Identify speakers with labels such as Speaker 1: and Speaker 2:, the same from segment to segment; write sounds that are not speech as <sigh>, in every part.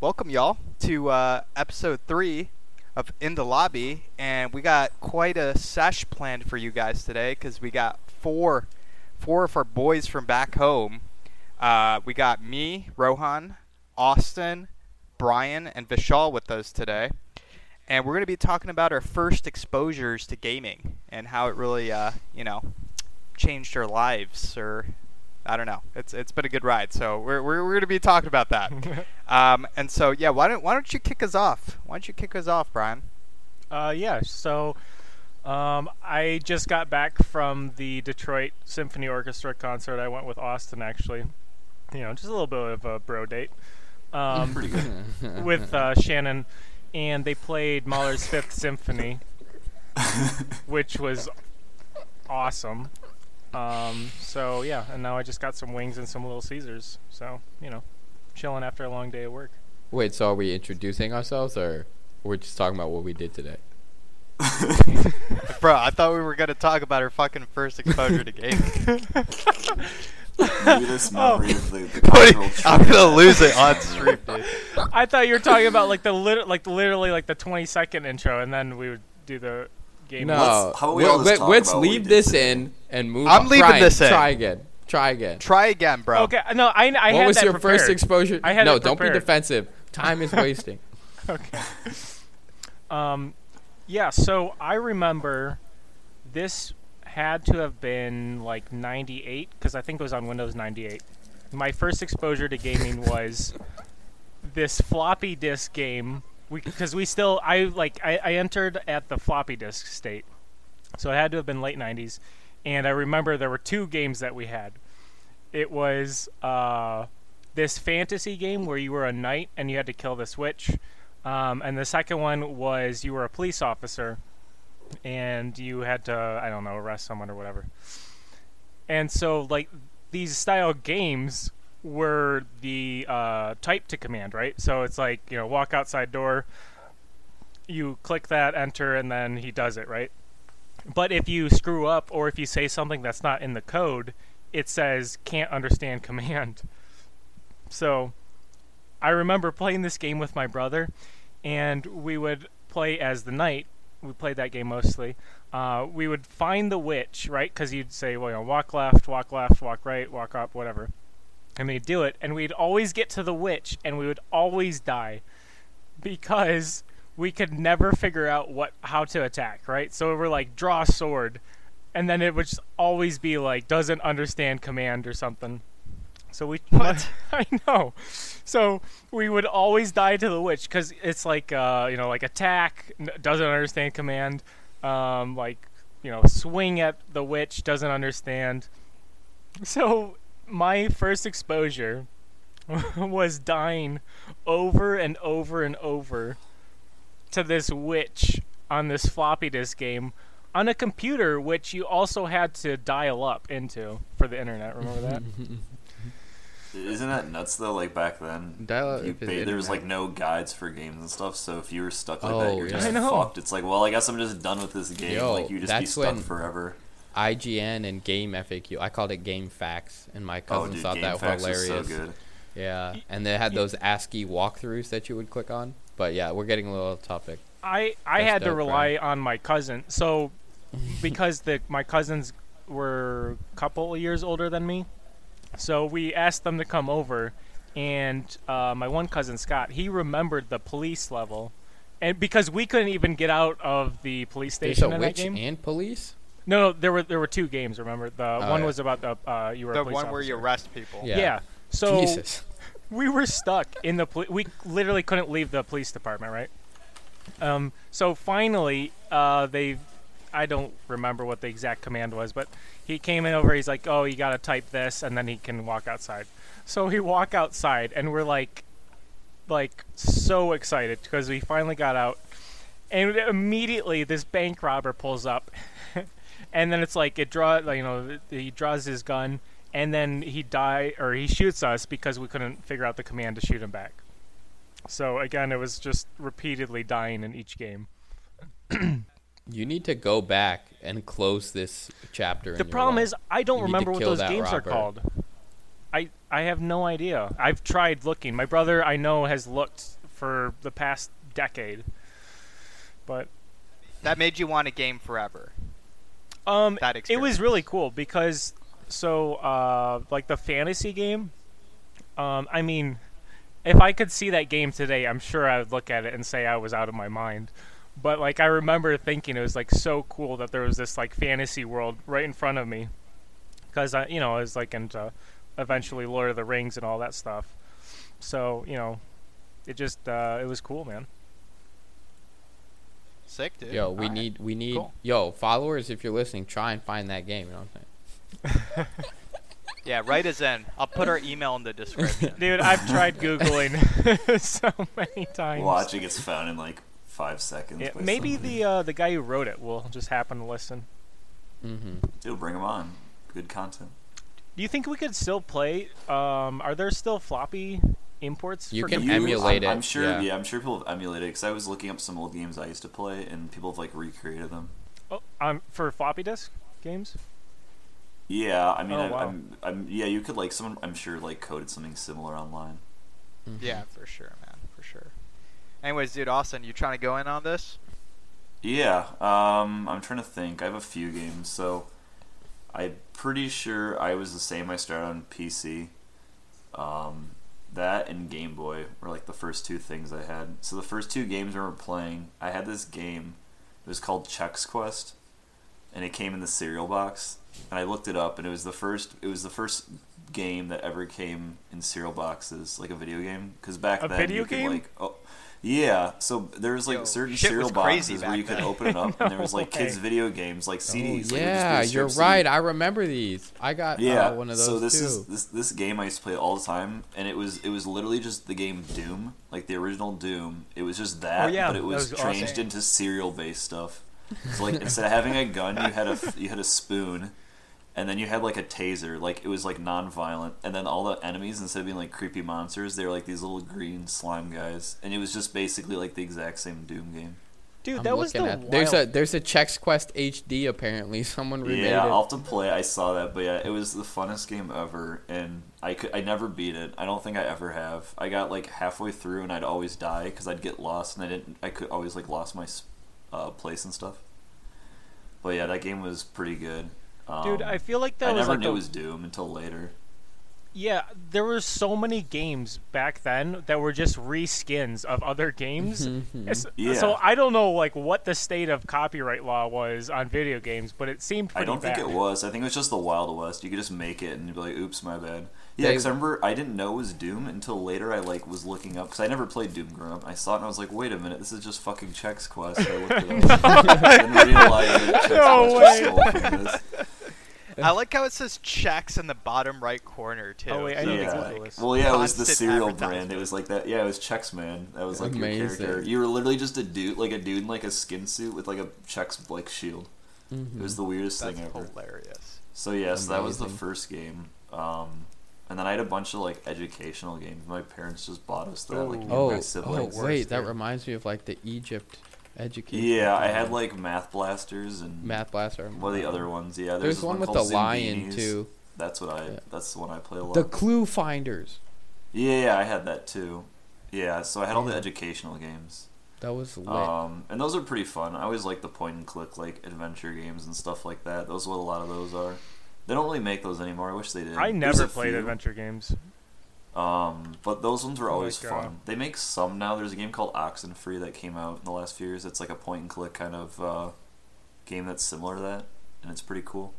Speaker 1: welcome y'all to uh, episode three of In the Lobby, and we got quite a sesh planned for you guys today because we got four, four of our boys from back home. Uh, we got me, Rohan, Austin, Brian, and Vishal with us today, and we're going to be talking about our first exposures to gaming and how it really, uh, you know, changed our lives or I don't know. It's it's been a good ride, so we're we're, we're going to be talking about that. <laughs> um, and so yeah, why don't why don't you kick us off? Why don't you kick us off, Brian?
Speaker 2: Uh, yeah. So, um, I just got back from the Detroit Symphony Orchestra concert. I went with Austin, actually. You know, just a little bit of a bro date. Um,
Speaker 3: Pretty good. <laughs>
Speaker 2: with uh, Shannon, and they played Mahler's Fifth Symphony, <laughs> which was awesome. Um, so yeah, and now I just got some wings and some Little Caesars. So you know, chilling after a long day of work.
Speaker 4: Wait, so are we introducing ourselves or we're just talking about what we did today? <laughs>
Speaker 1: Bro, I thought we were going to talk about our fucking first exposure to gaming.
Speaker 3: Maybe this memory of the, the <laughs>
Speaker 1: Wait,
Speaker 3: cultural
Speaker 1: I'm gonna lose it on stream, dude. <laughs>
Speaker 2: I thought you were talking about like the lit- like literally like the 20 second intro, and then we would do the game.
Speaker 4: No,
Speaker 3: Let's- how about we all
Speaker 4: let-
Speaker 3: just talk
Speaker 4: let's
Speaker 3: about what we
Speaker 4: leave this in and move.
Speaker 1: I'm
Speaker 4: on.
Speaker 1: leaving
Speaker 4: Try-
Speaker 1: this in.
Speaker 4: Try again. Try again.
Speaker 1: Try again, bro.
Speaker 2: Okay, no, I, I
Speaker 4: what
Speaker 2: had
Speaker 4: was
Speaker 2: that
Speaker 4: your
Speaker 2: prepared.
Speaker 4: first exposure?
Speaker 2: I had
Speaker 4: no, don't be defensive. Time is wasting. <laughs>
Speaker 2: okay. Um, yeah. So I remember this had to have been like '98 because I think it was on Windows 98. My first exposure to gaming was this floppy disk game. Because we, still, I like, I, I entered at the floppy disk state, so it had to have been late '90s. And I remember there were two games that we had. It was uh, this fantasy game where you were a knight and you had to kill this witch. Um, and the second one was you were a police officer and you had to, I don't know, arrest someone or whatever. And so, like, these style games were the uh, type to command, right? So it's like, you know, walk outside door, you click that, enter, and then he does it, right? But if you screw up or if you say something that's not in the code, it says can't understand <laughs> command. So I remember playing this game with my brother, and we would play as the knight. We played that game mostly. Uh, we would find the witch, right? Because you'd say, well, you know, walk left, walk left, walk right, walk up, whatever. And we'd do it, and we'd always get to the witch, and we would always die because we could never figure out what how to attack, right? So we're like draw sword, and then it would just always be like doesn't understand command or something. So we <laughs>
Speaker 1: What?
Speaker 2: I know. So we would always die to the witch because it's like uh, you know like attack doesn't understand command, um, like you know swing at the witch doesn't understand. So my first exposure <laughs> was dying over and over and over to this witch on this floppy disk game on a computer which you also had to dial up into for the internet. Remember that? <laughs>
Speaker 3: Isn't that nuts though? Like back then,
Speaker 4: Dial-up
Speaker 3: you
Speaker 4: is
Speaker 3: ba- there was like no guides for games and stuff. So if you were stuck like
Speaker 4: Oh,
Speaker 3: that, you're
Speaker 4: yeah.
Speaker 3: just
Speaker 2: I know.
Speaker 3: fucked. It's like, well, I guess I'm just done with this game.
Speaker 4: Yo,
Speaker 3: like you just be stuck
Speaker 4: when-
Speaker 3: forever.
Speaker 4: IGN and Game FAQ. I called it Game Facts, and my
Speaker 3: Oh,
Speaker 4: cousins
Speaker 3: dude,
Speaker 4: thought
Speaker 3: Game
Speaker 4: that
Speaker 3: Facts
Speaker 4: hilarious.
Speaker 3: was so good.
Speaker 4: Yeah, and they had those ASCII walkthroughs that you would click on. But yeah, we're getting a little off topic.
Speaker 2: I I
Speaker 4: That's
Speaker 2: had to
Speaker 4: dope,
Speaker 2: rely on my cousin. So <laughs> because the my cousins were a couple of years older than me, so we asked them to come over, and uh, my one cousin Scott he remembered the police level, and because we couldn't even get out of the police
Speaker 4: There's
Speaker 2: station
Speaker 4: a
Speaker 2: in that game.
Speaker 4: and police.
Speaker 2: No, no, there were there were two games. Remember, the
Speaker 4: Oh,
Speaker 2: one
Speaker 4: yeah.
Speaker 2: was about the uh, you were a
Speaker 1: The
Speaker 2: police
Speaker 1: one where you arrest people.
Speaker 4: Yeah.
Speaker 2: Yeah. So
Speaker 4: Jesus.
Speaker 2: we were stuck in the poli- we literally couldn't leave the police department right um so finally uh they i don't remember what the exact command was but he came in over he's like oh you gotta type this and then he can walk outside so we walk outside and we're like like so excited because we finally got out and immediately this bank robber pulls up and then it's like it draw like, you know he draws his gun and then he die or he shoots us because we couldn't figure out the command to shoot him back so again it was just repeatedly dying in each game <clears throat>
Speaker 4: You need to go back and close this chapter.
Speaker 2: the
Speaker 4: in your
Speaker 2: problem
Speaker 4: life.
Speaker 2: is i don't
Speaker 4: You
Speaker 2: remember what those
Speaker 4: that
Speaker 2: games are called I I have no idea. I've tried looking. My brother I know has looked for the past decade. But
Speaker 1: That made you want a game forever.
Speaker 2: Um
Speaker 1: That
Speaker 2: it was really cool because so uh like the fantasy game um I mean if I could see that game today, I'm sure I would look at it and say I was out of my mind. But like I remember thinking it was like so cool that there was this like fantasy world right in front of me. Cuz I you know, I was like into eventually Lord of the Rings and all that stuff. So, you know, it just uh it was cool, man.
Speaker 1: Sick, dude.
Speaker 4: Yo, we
Speaker 1: Alright.
Speaker 4: need we need
Speaker 1: Cool.
Speaker 4: yo followers. If you're listening, try and find that game. You know what I'm saying?
Speaker 1: Yeah, write us in. I'll put our <laughs> email in the description.
Speaker 2: Dude, I've tried googling <laughs> so many times.
Speaker 3: Watch it gets found in like five seconds.
Speaker 2: Yeah, maybe
Speaker 3: somebody.
Speaker 2: the uh, the guy who wrote it will just happen to listen.
Speaker 4: Mm-hmm.
Speaker 3: Dude, bring them on. Good content.
Speaker 2: Do you think we could still play? Um, are there still floppy imports?
Speaker 4: You
Speaker 2: for
Speaker 4: can
Speaker 2: games?
Speaker 4: Emulate
Speaker 3: I'm,
Speaker 4: it,
Speaker 3: I'm sure.
Speaker 4: yeah.
Speaker 3: Yeah. I'm sure people have emulated it because I was looking up some old games I used to play, and people have like recreated them.
Speaker 2: Oh, um, for floppy disk games.
Speaker 3: Yeah, I mean,
Speaker 2: Oh,
Speaker 3: I,
Speaker 2: wow.
Speaker 3: I'm, I'm, yeah, you could like someone. I'm sure like coded something similar online.
Speaker 1: yeah, for sure, man, for sure. Anyways, dude, Austin, you trying to go in on this?
Speaker 3: Yeah, um, I'm trying to think. I have a few games, so I'm pretty sure I was the same. I started on PC. Um, that and Game Boy were like the first two things I had. So the first two games we were playing, I had this game. It was called Chex Quest, and it came in the cereal box. And I looked it up, and it was the first. It was the first game that ever came in cereal boxes, like a video game. Because back
Speaker 2: A
Speaker 3: then,
Speaker 2: video
Speaker 3: you could like, oh, yeah. So there was like
Speaker 1: Yo,
Speaker 3: certain cereal boxes where you could open it up, and there was like <laughs> kids' video games, like CDs.
Speaker 4: Oh,
Speaker 3: like, it would just be
Speaker 4: yeah,
Speaker 3: strip
Speaker 4: you're
Speaker 3: CD.
Speaker 4: right. I remember these. I got
Speaker 3: Yeah,
Speaker 4: uh, one of those
Speaker 3: so this
Speaker 4: too.
Speaker 3: is this this game I used to play all the time, and it was it was literally just the game Doom, like the original Doom. It was just that,
Speaker 2: Oh, yeah,
Speaker 3: but it was,
Speaker 2: was
Speaker 3: changed
Speaker 1: awesome.
Speaker 3: into cereal based stuff. So like <laughs> instead of having a gun, you had a you had a spoon, and then you had like a taser. Like it was like non-violent, and then all the enemies instead of being like creepy monsters, they were like these little green slime guys, and it was just basically like the exact same Doom game.
Speaker 2: Dude,
Speaker 4: I'm
Speaker 2: that was the
Speaker 4: looking at-
Speaker 2: wild.
Speaker 4: there's a there's a Chex Quest HD apparently. <laughs> Someone remade
Speaker 3: Yeah,
Speaker 4: it.
Speaker 3: I'll have to play. I saw that, but yeah, it was the funnest game ever, and I could I never beat it. I don't think I ever have. I got like halfway through, and I'd always die because I'd get lost, and I didn't. I could always like lost my uh, place and stuff. But yeah, that game was pretty good. Um,
Speaker 2: Dude, I feel like that
Speaker 3: I
Speaker 2: was
Speaker 3: never
Speaker 2: like
Speaker 3: knew
Speaker 2: a-
Speaker 3: it was Doom until later.
Speaker 2: Yeah, there were so many games back then that were just reskins of other games.
Speaker 4: Mhm.
Speaker 3: Yeah.
Speaker 2: So I don't know like what the state of copyright law was on video games, but it seemed pretty.
Speaker 3: I don't
Speaker 2: bad.
Speaker 3: think it was. I think it was just the Wild West. You could just make it and you'd be like, "Oops, my bad." Yeah, because I remember I didn't know it was Doom until later. I like was looking up because I never played Doom growing up. I saw it and I was like, "Wait a minute, this is just fucking Chex Quest." So I looked it up. I <laughs> didn't realize that Chex
Speaker 2: No
Speaker 3: Quest
Speaker 2: way.
Speaker 3: was stole from this.
Speaker 1: I like how it says checks in the bottom right corner too.
Speaker 2: Oh, wait, I
Speaker 1: So
Speaker 2: need to
Speaker 1: it's
Speaker 2: Google
Speaker 1: like-
Speaker 2: this.
Speaker 3: Well, yeah, it was the cereal brand. It was like that. Yeah, it was Chex Man. That was like
Speaker 4: Amazing.
Speaker 3: your character. You were literally just a dude, like a dude in like a skin suit with like a Chex like shield. It was the weirdest
Speaker 1: That's
Speaker 3: thing ever.
Speaker 1: hilarious.
Speaker 3: So yes, that was the first game. Um, and then I had a bunch of like educational games. My parents just bought us that. Like me and
Speaker 4: Oh,
Speaker 3: my
Speaker 4: oh
Speaker 3: siblings.
Speaker 4: wait, that reminds me of like the Egypt education.
Speaker 3: Yeah, I had like Math Blasters and
Speaker 4: Math Blaster.
Speaker 3: What are the other ones? Yeah, there's,
Speaker 4: There's
Speaker 3: this
Speaker 4: one with
Speaker 3: called
Speaker 4: the lion
Speaker 3: Zoombinis.
Speaker 4: too.
Speaker 3: That's what I.
Speaker 4: Yeah.
Speaker 3: That's the one I play a lot.
Speaker 4: The Clue Finders.
Speaker 3: yeah, yeah, I had that too. Yeah, so I had all the educational games.
Speaker 4: That was lit.
Speaker 3: Um, and those are pretty fun. I always like the point and click like adventure games and stuff like that. Those are what a lot of those are. They don't really make those anymore. I wish they did.
Speaker 2: I never played
Speaker 3: few.
Speaker 2: adventure games.
Speaker 3: Um, but those ones were always
Speaker 2: uh,
Speaker 3: fun. They make some now. There's a game called Oxenfree that came out in the last few years. It's like a point and click kind of uh, game that's similar to that, and it's pretty cool.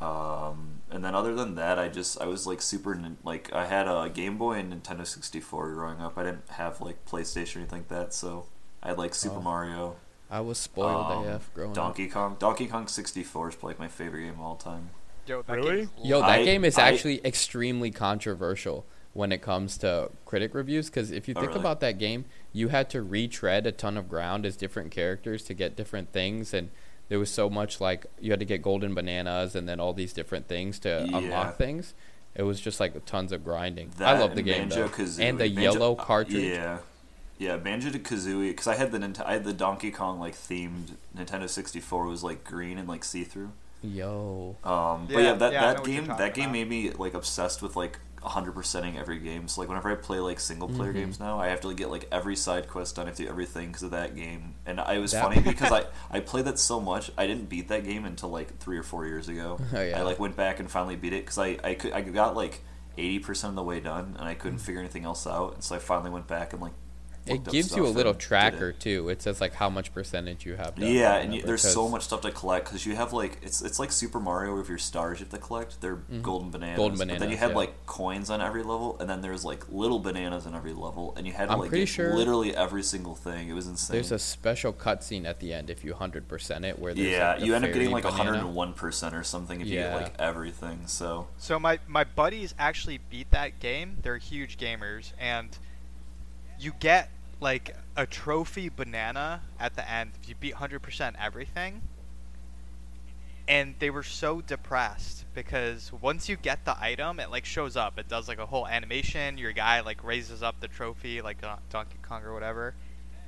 Speaker 3: Um, and then other than that, I just I was like super like I had a Game Boy and Nintendo 64 growing up. I didn't have like PlayStation or anything like that, so I had like Super
Speaker 4: Oh.
Speaker 3: Mario,
Speaker 4: I was spoiled
Speaker 3: um,
Speaker 4: AF growing
Speaker 3: Donkey Kong. Donkey Kong 64 is like my favorite game of all time.
Speaker 1: Yo, that
Speaker 2: Really?
Speaker 4: Yo, that
Speaker 3: I-
Speaker 4: game is
Speaker 3: I-
Speaker 4: actually extremely controversial when it comes to critic reviews. Because if you think
Speaker 3: really?
Speaker 4: about that game, you had to retread a ton of ground as different characters to get different things, and there was so much like you had to get golden bananas and then all these different things to
Speaker 3: Yeah.
Speaker 4: unlock things. It was just like tons of grinding.
Speaker 3: That
Speaker 4: I love the game though.
Speaker 3: Banjo-Kazooie.
Speaker 4: and the
Speaker 3: Banjo-
Speaker 4: yellow
Speaker 3: uh,
Speaker 4: cartridge.
Speaker 3: Yeah, yeah, Banjo to Kazooie because I had the Nint- I had the Donkey Kong like themed Nintendo 64 was like green and like see through.
Speaker 4: Yo.
Speaker 3: Um, but
Speaker 1: Yeah,
Speaker 3: yeah, that
Speaker 1: yeah,
Speaker 3: that game
Speaker 1: talking
Speaker 3: that game made me like obsessed with like 100%ing every game. So like whenever I play like single player
Speaker 4: Mhm.
Speaker 3: games now, I have to like, get like every side quest done. I have to do everything because of that game. And I, it was
Speaker 4: That-
Speaker 3: funny <laughs> because I I played that so much. I didn't beat that game until like three or four years ago. <laughs>
Speaker 4: Oh, yeah.
Speaker 3: I like went back and finally beat it because I I could I got like 80% of the way done and I couldn't figure anything else out. And so I finally went back and like.
Speaker 4: It gives you a little
Speaker 3: and it.
Speaker 4: tracker too. It says like how much percentage you have done.
Speaker 3: Yeah, and you,
Speaker 4: whatever,
Speaker 3: there's so much stuff to collect because you have like it's it's like Super Mario with your stars you have to collect. They're golden bananas.
Speaker 4: Mm-hmm. Golden
Speaker 3: But then you
Speaker 4: bananas,
Speaker 3: had
Speaker 4: yeah.
Speaker 3: like coins on every level, and then there's like little bananas on every level, and you had to
Speaker 4: I'm
Speaker 3: like get
Speaker 4: sure
Speaker 3: literally every single thing. It was insane.
Speaker 4: There's a special cutscene at the end if you hundred percent it where there's
Speaker 3: yeah,
Speaker 4: like, the
Speaker 3: you end up getting like
Speaker 4: banana.
Speaker 3: 101 percent or something if you get like everything. So
Speaker 1: So my my buddies actually beat that game. They're huge gamers, and you get like a trophy banana at the end if you beat 100% everything. And they were so depressed because once you get the item, it like shows up. It does like a whole animation. Your guy like raises up the trophy like uh, Donkey Kong or whatever,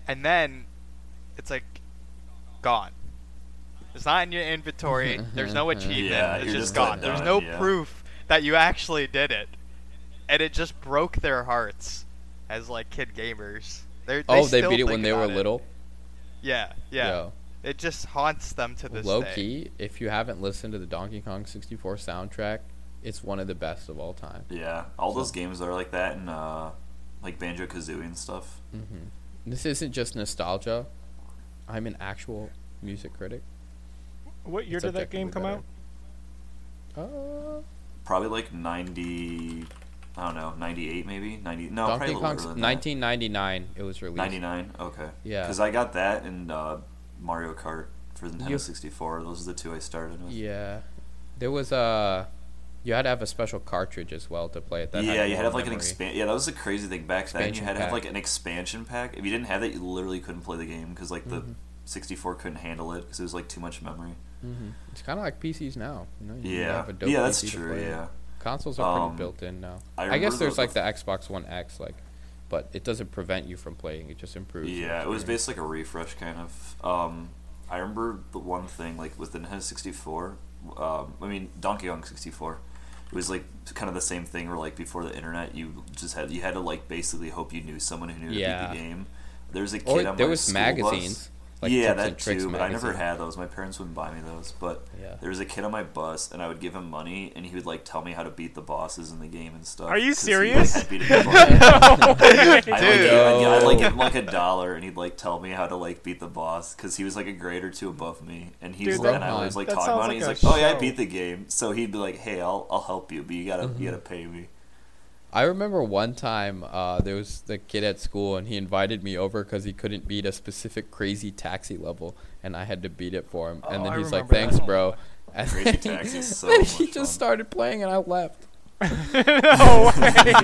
Speaker 1: and then it's like gone. It's not in your inventory. <laughs> There's no achievement.
Speaker 3: Yeah,
Speaker 1: it's just
Speaker 3: just
Speaker 1: gone. There's no
Speaker 3: yeah.
Speaker 1: proof that you actually did it, and it just broke their hearts as like kid gamers. They're, they
Speaker 4: Oh, they beat it when they were
Speaker 1: about it.
Speaker 4: little.
Speaker 1: Yeah, yeah.
Speaker 4: Yo.
Speaker 1: It just haunts them to this day.
Speaker 4: Low
Speaker 1: day.
Speaker 4: key, if you haven't listened to the Donkey Kong 64 soundtrack, it's one of the best of all time.
Speaker 3: yeah, all
Speaker 4: So-
Speaker 3: those games are like that, and uh, like Banjo Kazooie and stuff.
Speaker 4: hmm This isn't just nostalgia. I'm an actual music critic.
Speaker 2: What year
Speaker 4: It's
Speaker 2: did that game come
Speaker 4: objectively
Speaker 2: out?
Speaker 4: Uh,
Speaker 3: Probably like 90. I don't know, 98 maybe 90. No,
Speaker 4: Donkey
Speaker 3: probably a little
Speaker 4: Kong
Speaker 3: earlier than that.
Speaker 4: 1999. It was released.
Speaker 3: 99? Okay.
Speaker 4: Yeah.
Speaker 3: Because I got that and uh, Mario Kart for the Nintendo
Speaker 4: You-
Speaker 3: 64. Those are the two I started with.
Speaker 4: Yeah, there was a. You had to have a special cartridge as well to play it. That
Speaker 3: yeah, you had to have like an
Speaker 4: memory.
Speaker 3: expan. Yeah, that was the crazy thing back then. You
Speaker 4: Expansion
Speaker 3: had to have
Speaker 4: pack.
Speaker 3: like an expansion pack. If you didn't have that, you literally couldn't play the game because like the
Speaker 4: Mhm.
Speaker 3: 64 couldn't handle it because it was like too much memory.
Speaker 4: hmm It's kind of like PCs now. You know, you
Speaker 3: Yeah,
Speaker 4: have a dope
Speaker 3: yeah, that's
Speaker 4: PC
Speaker 3: true.
Speaker 4: play it. Consoles are pretty
Speaker 3: Um,
Speaker 4: built in now.
Speaker 3: I
Speaker 4: I, guess there's
Speaker 3: those
Speaker 4: like the Xbox One X, like, but it doesn't prevent you from playing. It just improves.
Speaker 3: yeah. It was basically like a refresh kind of. Um, I remember the one thing like with the Nintendo 64. Um, I mean Donkey Kong 64. It was like kind of the same thing where like before the internet, you just had you had to like basically hope you knew someone who knew
Speaker 4: Yeah.
Speaker 3: the game. There was a kid
Speaker 4: Or
Speaker 3: on
Speaker 4: there was magazines.
Speaker 3: Bus.
Speaker 4: Like
Speaker 3: yeah, that
Speaker 4: and tricks
Speaker 3: too, but I never had those. My parents wouldn't buy me those. But
Speaker 4: Yeah.
Speaker 3: there was a kid on my bus, and I would give him money, and he would like tell me how to beat the bosses in the game and stuff.
Speaker 2: Are you
Speaker 3: 'cause he, like,
Speaker 2: serious?
Speaker 3: had beaten <laughs> <laughs> people. <laughs> I'd, like,
Speaker 1: Dude.
Speaker 3: I'd, I'd like give him like a dollar, and he'd like tell me how to like beat the boss because he was like a grade or two above me, and he's
Speaker 2: Dude,
Speaker 3: and I was like
Speaker 2: that
Speaker 3: talking
Speaker 2: sounds
Speaker 3: about
Speaker 2: like
Speaker 3: it. He's
Speaker 2: a
Speaker 3: like, "Oh yeah, I beat the game." So he'd be like, "Hey, I'll I'll help you, but you gotta
Speaker 4: Mm-hmm.
Speaker 3: you gotta pay me."
Speaker 4: I remember one time uh, there was the kid at school and he invited me over because he couldn't beat a specific crazy taxi level and I had to beat it for him. and
Speaker 2: Oh,
Speaker 4: then
Speaker 2: I
Speaker 4: he's like,
Speaker 2: remember that.
Speaker 4: "Thanks, bro." <laughs> And
Speaker 3: Crazy
Speaker 4: then,
Speaker 3: Taxi <laughs> so
Speaker 4: then he just
Speaker 3: fun.
Speaker 4: started playing and I left. <laughs>
Speaker 2: no way.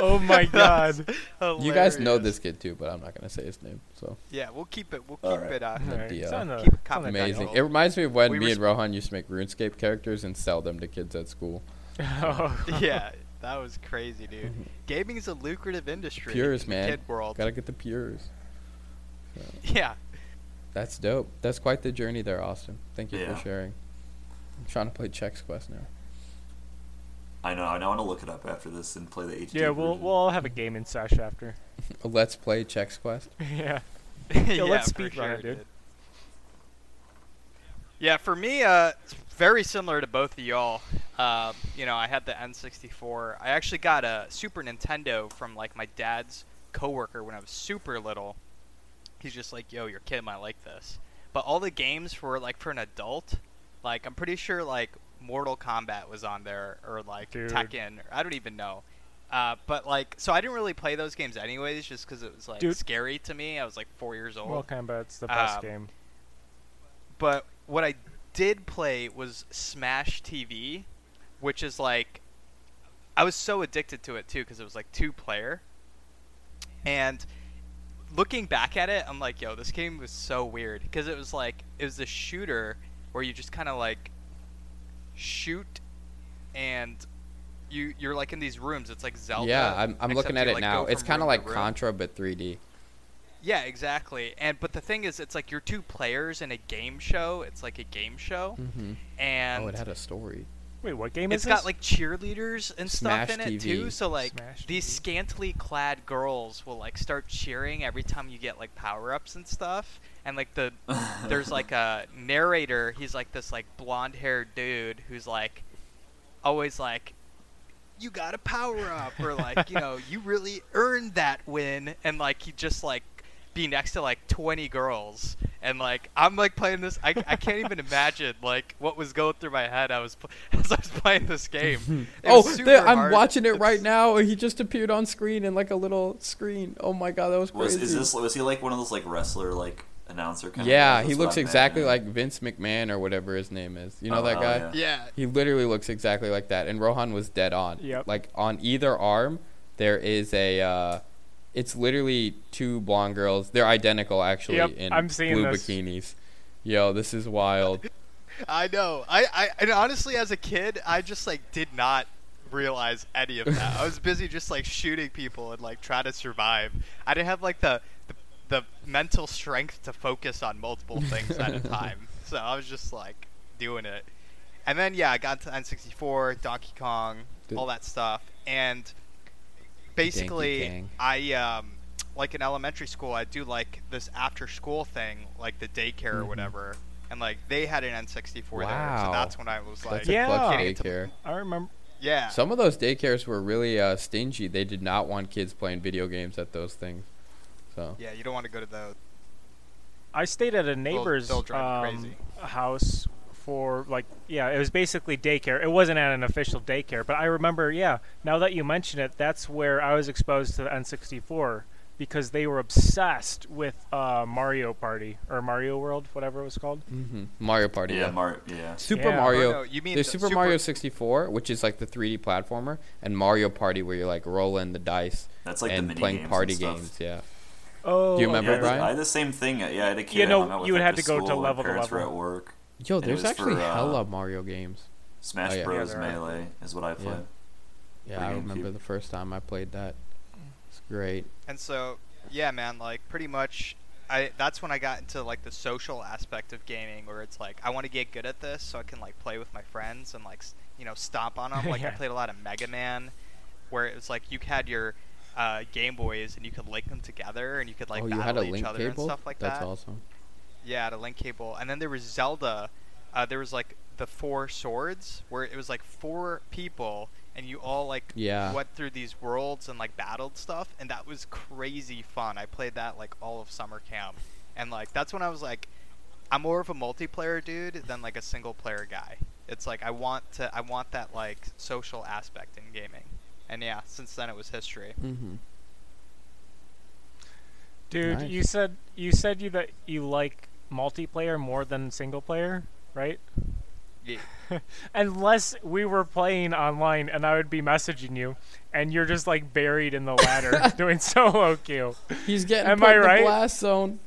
Speaker 2: oh my god.
Speaker 4: You guys know this kid too, but I'm not gonna say his name. So
Speaker 1: Yeah, we'll keep it. We'll keep
Speaker 3: right.
Speaker 1: it. Uh,
Speaker 2: Alright,
Speaker 4: the, uh,
Speaker 2: sound,
Speaker 1: keep it
Speaker 4: amazing. It reminds me of when
Speaker 1: We
Speaker 4: me
Speaker 1: res-
Speaker 4: and Rohan used to make RuneScape characters and sell them to kids at school.
Speaker 2: Oh.
Speaker 1: yeah, that was crazy, dude. Gaming is a lucrative industry.
Speaker 4: Pures,
Speaker 1: in the
Speaker 4: man.
Speaker 1: Kid world.
Speaker 4: Gotta get the pures. <laughs>
Speaker 1: Yeah.
Speaker 4: That's dope. That's quite the journey there, Austin. Thank you
Speaker 3: Yeah.
Speaker 4: for sharing. I'm trying to play Chex Quest now.
Speaker 3: I know. I know. I want to look it up after this and play the HD.
Speaker 2: Yeah, we'll
Speaker 3: version.
Speaker 2: we'll all have a gaming sesh after. <laughs>
Speaker 4: Let's play Chex Quest. <laughs>
Speaker 2: yeah.
Speaker 1: yeah,
Speaker 2: let's
Speaker 1: for
Speaker 2: speed run it,
Speaker 1: sure,
Speaker 2: dude.
Speaker 1: Yeah, for me, uh, it's very similar to both of y'all. Um, you know, I had the N64. I actually got a Super Nintendo from like my dad's coworker when I was super little. He's just like, "Yo, your kid might like this." But all the games were like for an adult. Like I'm pretty sure like Mortal Kombat was on there or like
Speaker 2: Dude.
Speaker 1: Tekken. Or, I don't even know. Uh, but like, so I didn't really play those games anyways, just because it was like
Speaker 2: Dude.
Speaker 1: scary to me. I was like four years old.
Speaker 2: Mortal Kombat's the best
Speaker 1: Um,
Speaker 2: game.
Speaker 1: but what I did play was Smash TV, which is like I was so addicted to it too because it was like two player. And looking back at it, I'm like, yo, this game was so weird because it was like it was a shooter where you just kind of like shoot and you you're like in these rooms. It's like Zelda.
Speaker 4: yeah, I'm, I'm looking at it
Speaker 1: like,
Speaker 4: now. It's kind of like. Contra but 3D.
Speaker 1: Yeah, exactly. And but the thing is, it's like you're two players in a game show. It's like a game show,
Speaker 4: Mm-hmm.
Speaker 1: and
Speaker 4: Oh, it had a story.
Speaker 2: Wait, what game is?
Speaker 1: it's
Speaker 2: is
Speaker 1: got
Speaker 2: this?
Speaker 1: like cheerleaders and
Speaker 4: Smash
Speaker 1: stuff in it
Speaker 4: TV.
Speaker 1: too. So like
Speaker 2: Smash
Speaker 1: these
Speaker 2: TV.
Speaker 1: scantily clad girls will like start cheering every time you get like power ups and stuff. And like the <laughs> there's like a narrator. He's like this like blonde haired dude who's like always like you got a power up or like you know you really earned that win and like he just like be next to like 20 girls and like i'm like playing this i, I can't even imagine like what was going through my head i was <laughs> as i was playing this game <laughs>
Speaker 4: oh, there, I'm
Speaker 1: hard.
Speaker 4: watching it right now. He just appeared on screen in like a little screen. Oh my god, that was
Speaker 3: Was
Speaker 4: crazy.
Speaker 3: is this was he like one of those like wrestler like announcer kind
Speaker 4: yeah,
Speaker 3: of?
Speaker 4: he looks exactly like Vince McMahon or whatever his name is. You know
Speaker 3: Oh,
Speaker 4: that
Speaker 3: oh,
Speaker 4: guy?
Speaker 3: yeah.
Speaker 1: yeah
Speaker 4: He literally looks exactly like that. And Rohan was dead on.
Speaker 2: Yep.
Speaker 4: Like on either arm, there is a. Uh, it's literally two blonde girls. They're identical actually
Speaker 2: Yep,
Speaker 4: in
Speaker 2: I'm seeing
Speaker 4: blue
Speaker 2: this.
Speaker 4: bikinis. Yo, this is wild. <laughs>
Speaker 1: i know I, I and honestly as a kid i just like did not realize any of that i was <laughs> busy just like shooting people and like trying to survive i didn't have like the the, the mental strength to focus on multiple <laughs> things at a time so i was just like doing it and then yeah i got to n64 donkey kong
Speaker 4: Dude.
Speaker 1: all that stuff and basically i um like in elementary school i do like this after school thing like the daycare or
Speaker 4: Mhm.
Speaker 1: whatever and like they had an n64 there so that's when i was like
Speaker 4: That's
Speaker 2: Yeah.
Speaker 4: a clutch
Speaker 1: getting into-
Speaker 4: daycare.
Speaker 2: I remember.
Speaker 1: yeah
Speaker 4: Some of those daycares were really uh, stingy. They did not want kids playing video games at those things. So
Speaker 1: yeah you don't want to go to those
Speaker 2: I stayed at a neighbor's
Speaker 1: they'll drive you
Speaker 2: um, house for like yeah, it was basically daycare. It wasn't at an official daycare, but I remember yeah. Now that you mention it, that's where I was exposed to the N64 because they were obsessed with uh, Mario Party or Mario World, whatever it was called.
Speaker 4: hmm Mario Party.
Speaker 3: Yeah,
Speaker 4: Yeah.
Speaker 3: Mar- yeah.
Speaker 4: Super
Speaker 2: Yeah.
Speaker 4: Mario.
Speaker 1: Or no, you mean
Speaker 4: There's
Speaker 1: the
Speaker 4: Super,
Speaker 1: Super-
Speaker 4: Mario 64, which is like the 3D platformer, and Mario Party, where you're like rolling the dice
Speaker 3: That's like
Speaker 4: and
Speaker 3: the
Speaker 4: playing
Speaker 3: games
Speaker 4: party
Speaker 3: and
Speaker 4: games. Yeah.
Speaker 2: Oh,
Speaker 4: Do you remember,
Speaker 3: yeah, I had the-
Speaker 4: Brian?
Speaker 3: I had the same thing. Yeah, I had a kid.
Speaker 2: You know,
Speaker 3: hung out with
Speaker 2: you would have to go to level to
Speaker 3: parents were
Speaker 2: level.
Speaker 3: at work.
Speaker 4: Yo,
Speaker 3: And
Speaker 4: there's actually
Speaker 3: for, uh,
Speaker 4: hella Mario games.
Speaker 3: Smash
Speaker 4: Oh, yeah.
Speaker 3: Bros.
Speaker 2: Yeah, there are.
Speaker 3: Melee is what I played.
Speaker 4: Yeah,
Speaker 3: For
Speaker 4: I remember
Speaker 3: GameCube.
Speaker 4: the first time I played that. It's great.
Speaker 1: and so yeah man like pretty much i that's when i got into like the social aspect of gaming where it's like i want to get good at this so i can like play with my friends and like you know stomp on them <laughs> like i played a lot of mega man where it was like you had your uh, game boys and you could link them together and you could like
Speaker 4: oh, you
Speaker 1: battle
Speaker 4: had a
Speaker 1: each
Speaker 4: link
Speaker 1: other
Speaker 4: cable?
Speaker 1: and stuff like
Speaker 4: That's
Speaker 1: that
Speaker 4: awesome.
Speaker 1: Yeah, the link cable, and then there was Zelda. Uh, there was like the four swords, where it was like four people, and you all like
Speaker 4: Yeah.
Speaker 1: went through these worlds and like battled stuff, and that was crazy fun. I played that like all of summer camp, and like that's when I was like, I'm more of a multiplayer dude than like a single player guy. It's like I want to, I want that like social aspect in gaming, and yeah, since then it was history.
Speaker 4: Mm-hmm.
Speaker 2: dude,
Speaker 4: Nice.
Speaker 2: you said you said you that you like multiplayer more than single player, right?
Speaker 1: Yeah. <laughs>
Speaker 2: Unless we were playing online and I would be messaging you, and you're just like buried in the ladder <laughs> doing solo queue.
Speaker 4: He's getting
Speaker 2: Am
Speaker 4: put
Speaker 2: I
Speaker 4: in
Speaker 2: right?
Speaker 4: blast zone.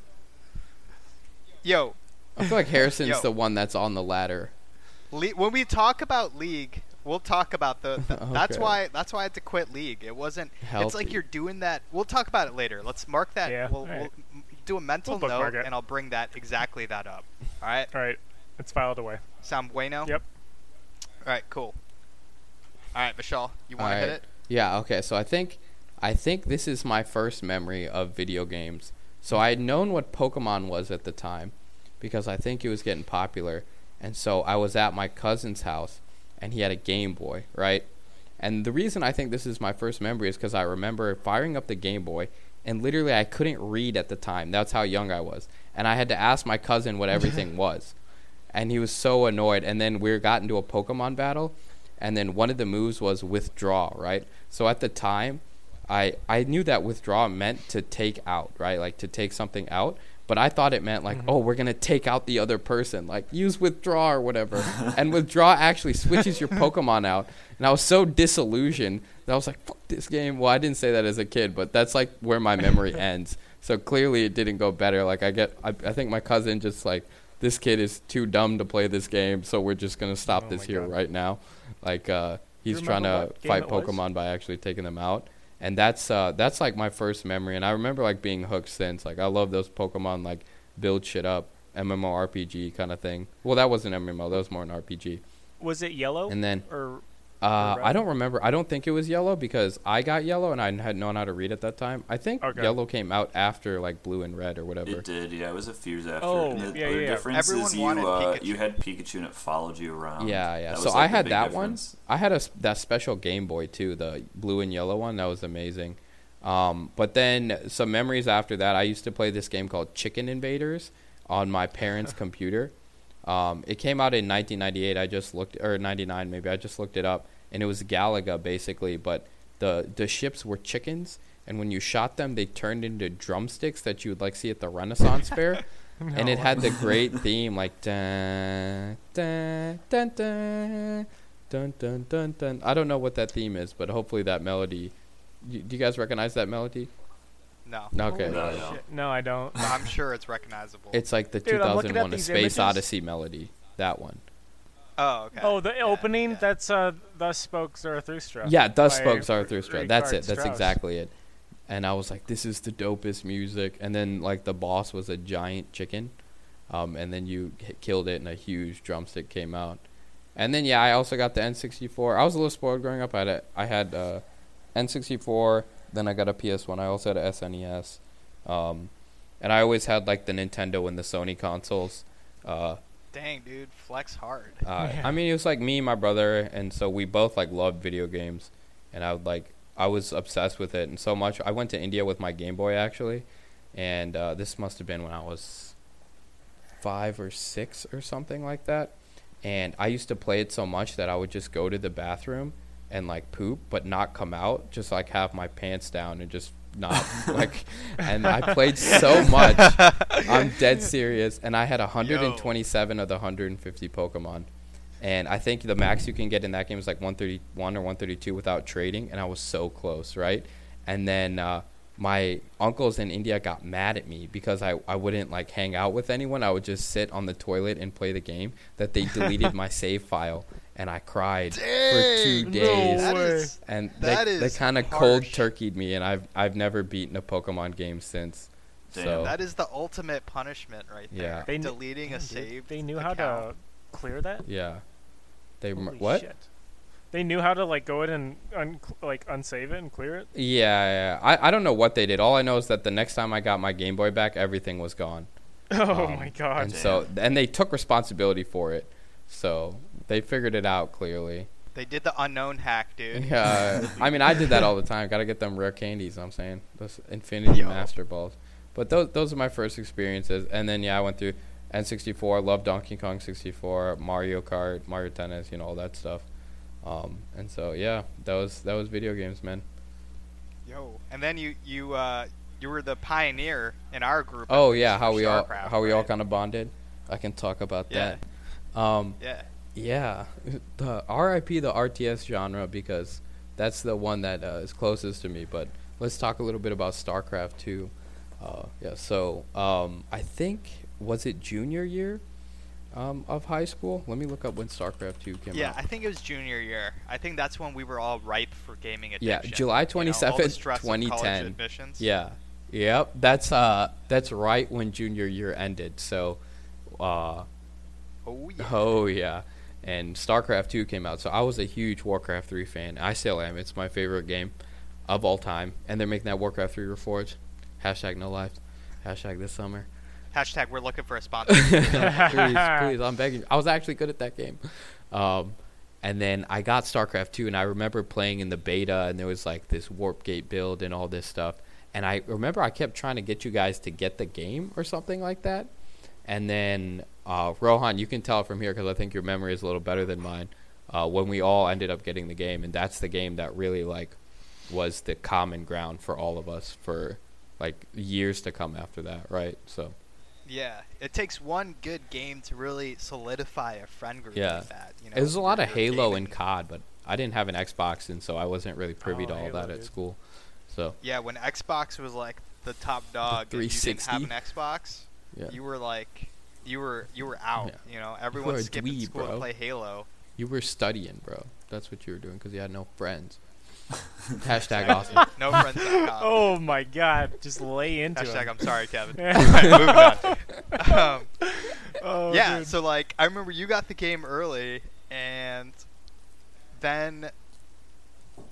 Speaker 1: Yo,
Speaker 4: I feel like Harrison's
Speaker 1: Yo.
Speaker 4: the one that's on the ladder.
Speaker 1: Le- when we talk about league, we'll talk about the. the <laughs> That's why. That's why I had to quit league. It wasn't.
Speaker 4: Healthy.
Speaker 1: It's like you're doing that. We'll talk about it later. Let's mark that.
Speaker 2: Yeah,
Speaker 1: We'll,
Speaker 2: alright.
Speaker 1: we'll m- do a mental
Speaker 2: We'll
Speaker 1: note,
Speaker 2: it.
Speaker 1: and I'll bring that exactly that up. All right.
Speaker 2: All right, it's filed away.
Speaker 1: Sound bueno.
Speaker 2: Yep.
Speaker 1: All right. Cool. All right, Vishal, you want to hit it?
Speaker 4: Yeah, okay. So I think I think this is my first memory of video games. So I had known what Pokemon was at the time because I think it was getting popular. And so I was at my cousin's house and he had a Game Boy, right? And the reason I think this is my first memory is because I remember firing up the Game Boy and literally I couldn't read at the time. That's how young I was. And I had to ask my cousin what everything <laughs> was. And he was so annoyed. And then we got into a Pokemon battle and then one of the moves was withdraw, right? So at the time, I I knew that withdraw meant to take out, right? Like to take something out, but I thought it meant like, mm-hmm. oh, we're going to take out the other person, like use withdraw or whatever. <laughs> and withdraw actually switches your Pokemon out. And I was so disillusioned I was like, fuck this game. Well, I didn't say that as a kid, but that's like where my memory <laughs> ends. So clearly it didn't go better. Like I get I, I think my cousin just like this kid is too dumb to play this game, so we're just going to stop
Speaker 2: Oh
Speaker 4: this here
Speaker 2: God.
Speaker 4: right now. Like uh, he's trying to fight
Speaker 2: it was?
Speaker 4: Pokemon by actually taking them out. and that's uh, that's like my first memory. And I remember like being hooked since. Like I love those Pokemon like build shit up MMORPG kind of thing. Well, that wasn't MMO. That was more an RPG.
Speaker 2: Was it yellow
Speaker 4: And then
Speaker 2: or
Speaker 4: uh. I don't remember. I don't think it was yellow because I got yellow and I hadn't known how to read at that time. I think
Speaker 2: Okay.
Speaker 4: yellow came out after like blue and red or whatever.
Speaker 3: It did, yeah. It was a few years after.
Speaker 2: Oh,
Speaker 3: and the
Speaker 2: yeah,
Speaker 3: other
Speaker 2: yeah.
Speaker 3: difference
Speaker 1: Everyone
Speaker 3: is you,
Speaker 1: wanted
Speaker 3: uh,
Speaker 1: Pikachu.
Speaker 3: you had Pikachu and it followed you around.
Speaker 4: Yeah, yeah.
Speaker 3: That
Speaker 4: So
Speaker 3: like,
Speaker 4: I had that
Speaker 3: difference.
Speaker 4: one. I had a s- that special Game Boy too, the blue and yellow one. That was amazing. Um, but then some memories after that. I used to play this game called Chicken Invaders on my parents' <laughs> computer. Um, it came out in 1998. I just looked, or 99 maybe. I just looked it up, and it was Galaga basically. But the the ships were chickens, and when you shot them, they turned into drumsticks that you would like see at the Renaissance Fair. <laughs> and it had the great theme like dun dun dun dun dun dun dun dun. I don't know what that theme is, but hopefully that melody. You, do you guys recognize that melody?
Speaker 1: No.
Speaker 4: Okay,
Speaker 3: No,
Speaker 2: Holy
Speaker 3: no.
Speaker 2: No, I don't.
Speaker 1: But I'm sure it's recognizable.
Speaker 4: it's like the
Speaker 2: Dude, I'm looking at
Speaker 4: 2001: A Space
Speaker 2: images.
Speaker 4: Odyssey melody. That one.
Speaker 1: oh, okay.
Speaker 2: Oh, the
Speaker 1: Yeah,
Speaker 2: opening.
Speaker 1: yeah.
Speaker 2: That's uh, "Thus Spoke Zarathustra."
Speaker 4: Yeah, thus
Speaker 2: by
Speaker 4: spoke Zarathustra. That's
Speaker 2: Richard
Speaker 4: it. That's
Speaker 2: Strauss.
Speaker 4: exactly it. And I was like, this is the dopest music. And then like the boss was a giant chicken, um, and then you hit, killed it, and a huge drumstick came out. And then yeah, I also got the N64. I was a little spoiled growing up. I had a, I had uh, N64. Then I got a PS1. I also had a SNES. Um, and I always had like the Nintendo and the Sony consoles. Uh,
Speaker 1: Dang, dude, flex hard.
Speaker 4: uh,
Speaker 2: Yeah.
Speaker 4: I mean, it was like me and my brother, and so we both like loved video games, and I would like I was obsessed with it, and so much. I went to India with my Game Boy actually, and uh, this must have been when I was five or six or something like that, and I used to play it so much that I would just go to the bathroom and like poop, but not come out, just like have my pants down and just not <laughs> like, and I played so much. <laughs> I'm dead serious, and I had 127 of the 150 Pokemon, and I think the max you can get in that game is like 131 or 132 without trading, and I was so close, right? And then uh, my uncles in India got mad at me because I, I wouldn't like hang out with anyone. I would just sit on the toilet and play the game. That they deleted my <laughs> save file, and I cried for two days.
Speaker 1: That
Speaker 2: way.
Speaker 1: is
Speaker 4: and they, they kind of cold
Speaker 1: harsh.
Speaker 4: turkeyed me, and I've I've never beaten a Pokemon game since.
Speaker 3: Damn.
Speaker 4: So
Speaker 1: that is the ultimate punishment right
Speaker 4: Yeah.
Speaker 1: there.
Speaker 2: They kn-
Speaker 1: Deleting a
Speaker 2: Damn, dude,
Speaker 1: save.
Speaker 2: They knew how to clear that.
Speaker 4: yeah, they
Speaker 2: Holy
Speaker 4: what?
Speaker 2: Shit. They knew how to like go in and un- like unsave it and clear it.
Speaker 4: Yeah, yeah. I, I don't know what they did. All I know is that the next time I got my Game Boy back, everything was gone. <laughs>
Speaker 2: Oh
Speaker 4: Um,
Speaker 2: my god.
Speaker 4: And so, and they took responsibility for it. So they figured it out clearly.
Speaker 1: They did the unknown hack, dude.
Speaker 4: Yeah, <laughs> I mean, I did that all the time. Got to get them rare candies. I'm saying those Infinity
Speaker 1: Yo.
Speaker 4: Master Balls. But those those are my first experiences. And then yeah, I went through N64. Loved Donkey Kong 64, Mario Kart, Mario Tennis, you know all that stuff. Um, and so yeah, that was that was video games, man.
Speaker 1: Yo. And then you you uh you were the pioneer in our group.
Speaker 4: Oh yeah, how
Speaker 1: for
Speaker 4: we all
Speaker 1: StarCraft,
Speaker 4: how we all
Speaker 1: right?
Speaker 4: kind of bonded. I can talk about
Speaker 1: Yeah.
Speaker 4: that. Um,
Speaker 1: Yeah.
Speaker 4: Yeah, the RIP the RTS genre because that's the one that uh, is closest to me. But let's talk a little bit about StarCraft 2. Uh, yeah, so um, I think was it junior year um, of high school? Let me look up when StarCraft 2 came
Speaker 1: Yeah,
Speaker 4: out.
Speaker 1: Yeah, I think it was junior year. I think that's when we were all ripe for gaming addiction. Yeah.
Speaker 4: July
Speaker 1: you know, all the
Speaker 4: 27th,
Speaker 1: stress of college
Speaker 4: 2010.
Speaker 1: admissions.
Speaker 4: Yeah. Yep. That's uh that's right when junior year ended. So uh
Speaker 1: Oh yeah.
Speaker 4: Oh yeah, and StarCraft two came out, so I was a huge Warcraft three fan. I still am. It's my favorite game of all time, and they're making that Warcraft three Reforged. Hashtag no lives. Hashtag this summer.
Speaker 1: Hashtag we're looking for a sponsor. <laughs>
Speaker 4: please, please, I'm begging. I was actually good at that game. Um, and then I got StarCraft 2, and I remember playing in the beta, and there was like this Warp Gate build and all this stuff. And I remember I kept trying to get you guys to get the game or something like that. And then uh, Rohan, you can tell from here because I think your memory is a little better than mine. Uh, when we all ended up getting the game, and that's the game that really like was the common ground for all of us for like years to come after that, right? So
Speaker 1: yeah, it takes one good game to really solidify a friend group
Speaker 4: Yeah.
Speaker 1: like that. You know,
Speaker 4: There's a lot of Halo
Speaker 1: gaming-
Speaker 4: and COD, but I didn't have an Xbox, and so I wasn't really privy
Speaker 2: Oh,
Speaker 4: to all
Speaker 2: Halo,
Speaker 4: that at
Speaker 2: dude.
Speaker 4: school. So
Speaker 1: Yeah, when Xbox was like the top dog, and you didn't have an Xbox,
Speaker 4: yeah,
Speaker 1: you were like, you were you were out.
Speaker 4: Yeah.
Speaker 1: You know, everyone
Speaker 4: a
Speaker 1: skipping
Speaker 4: dweeb,
Speaker 1: school
Speaker 4: bro.
Speaker 1: to play Halo.
Speaker 4: you were studying, bro. That's what you were doing because you had no friends. <laughs> Hashtag awesome. <laughs>
Speaker 1: No friends.
Speaker 2: Oh my god, just lay into
Speaker 1: Hashtag
Speaker 2: it.
Speaker 1: I'm sorry, Kevin. <laughs> Alright, moving on. Um,
Speaker 2: Oh,
Speaker 1: yeah,
Speaker 2: dude.
Speaker 1: so like I remember you got the game early, and then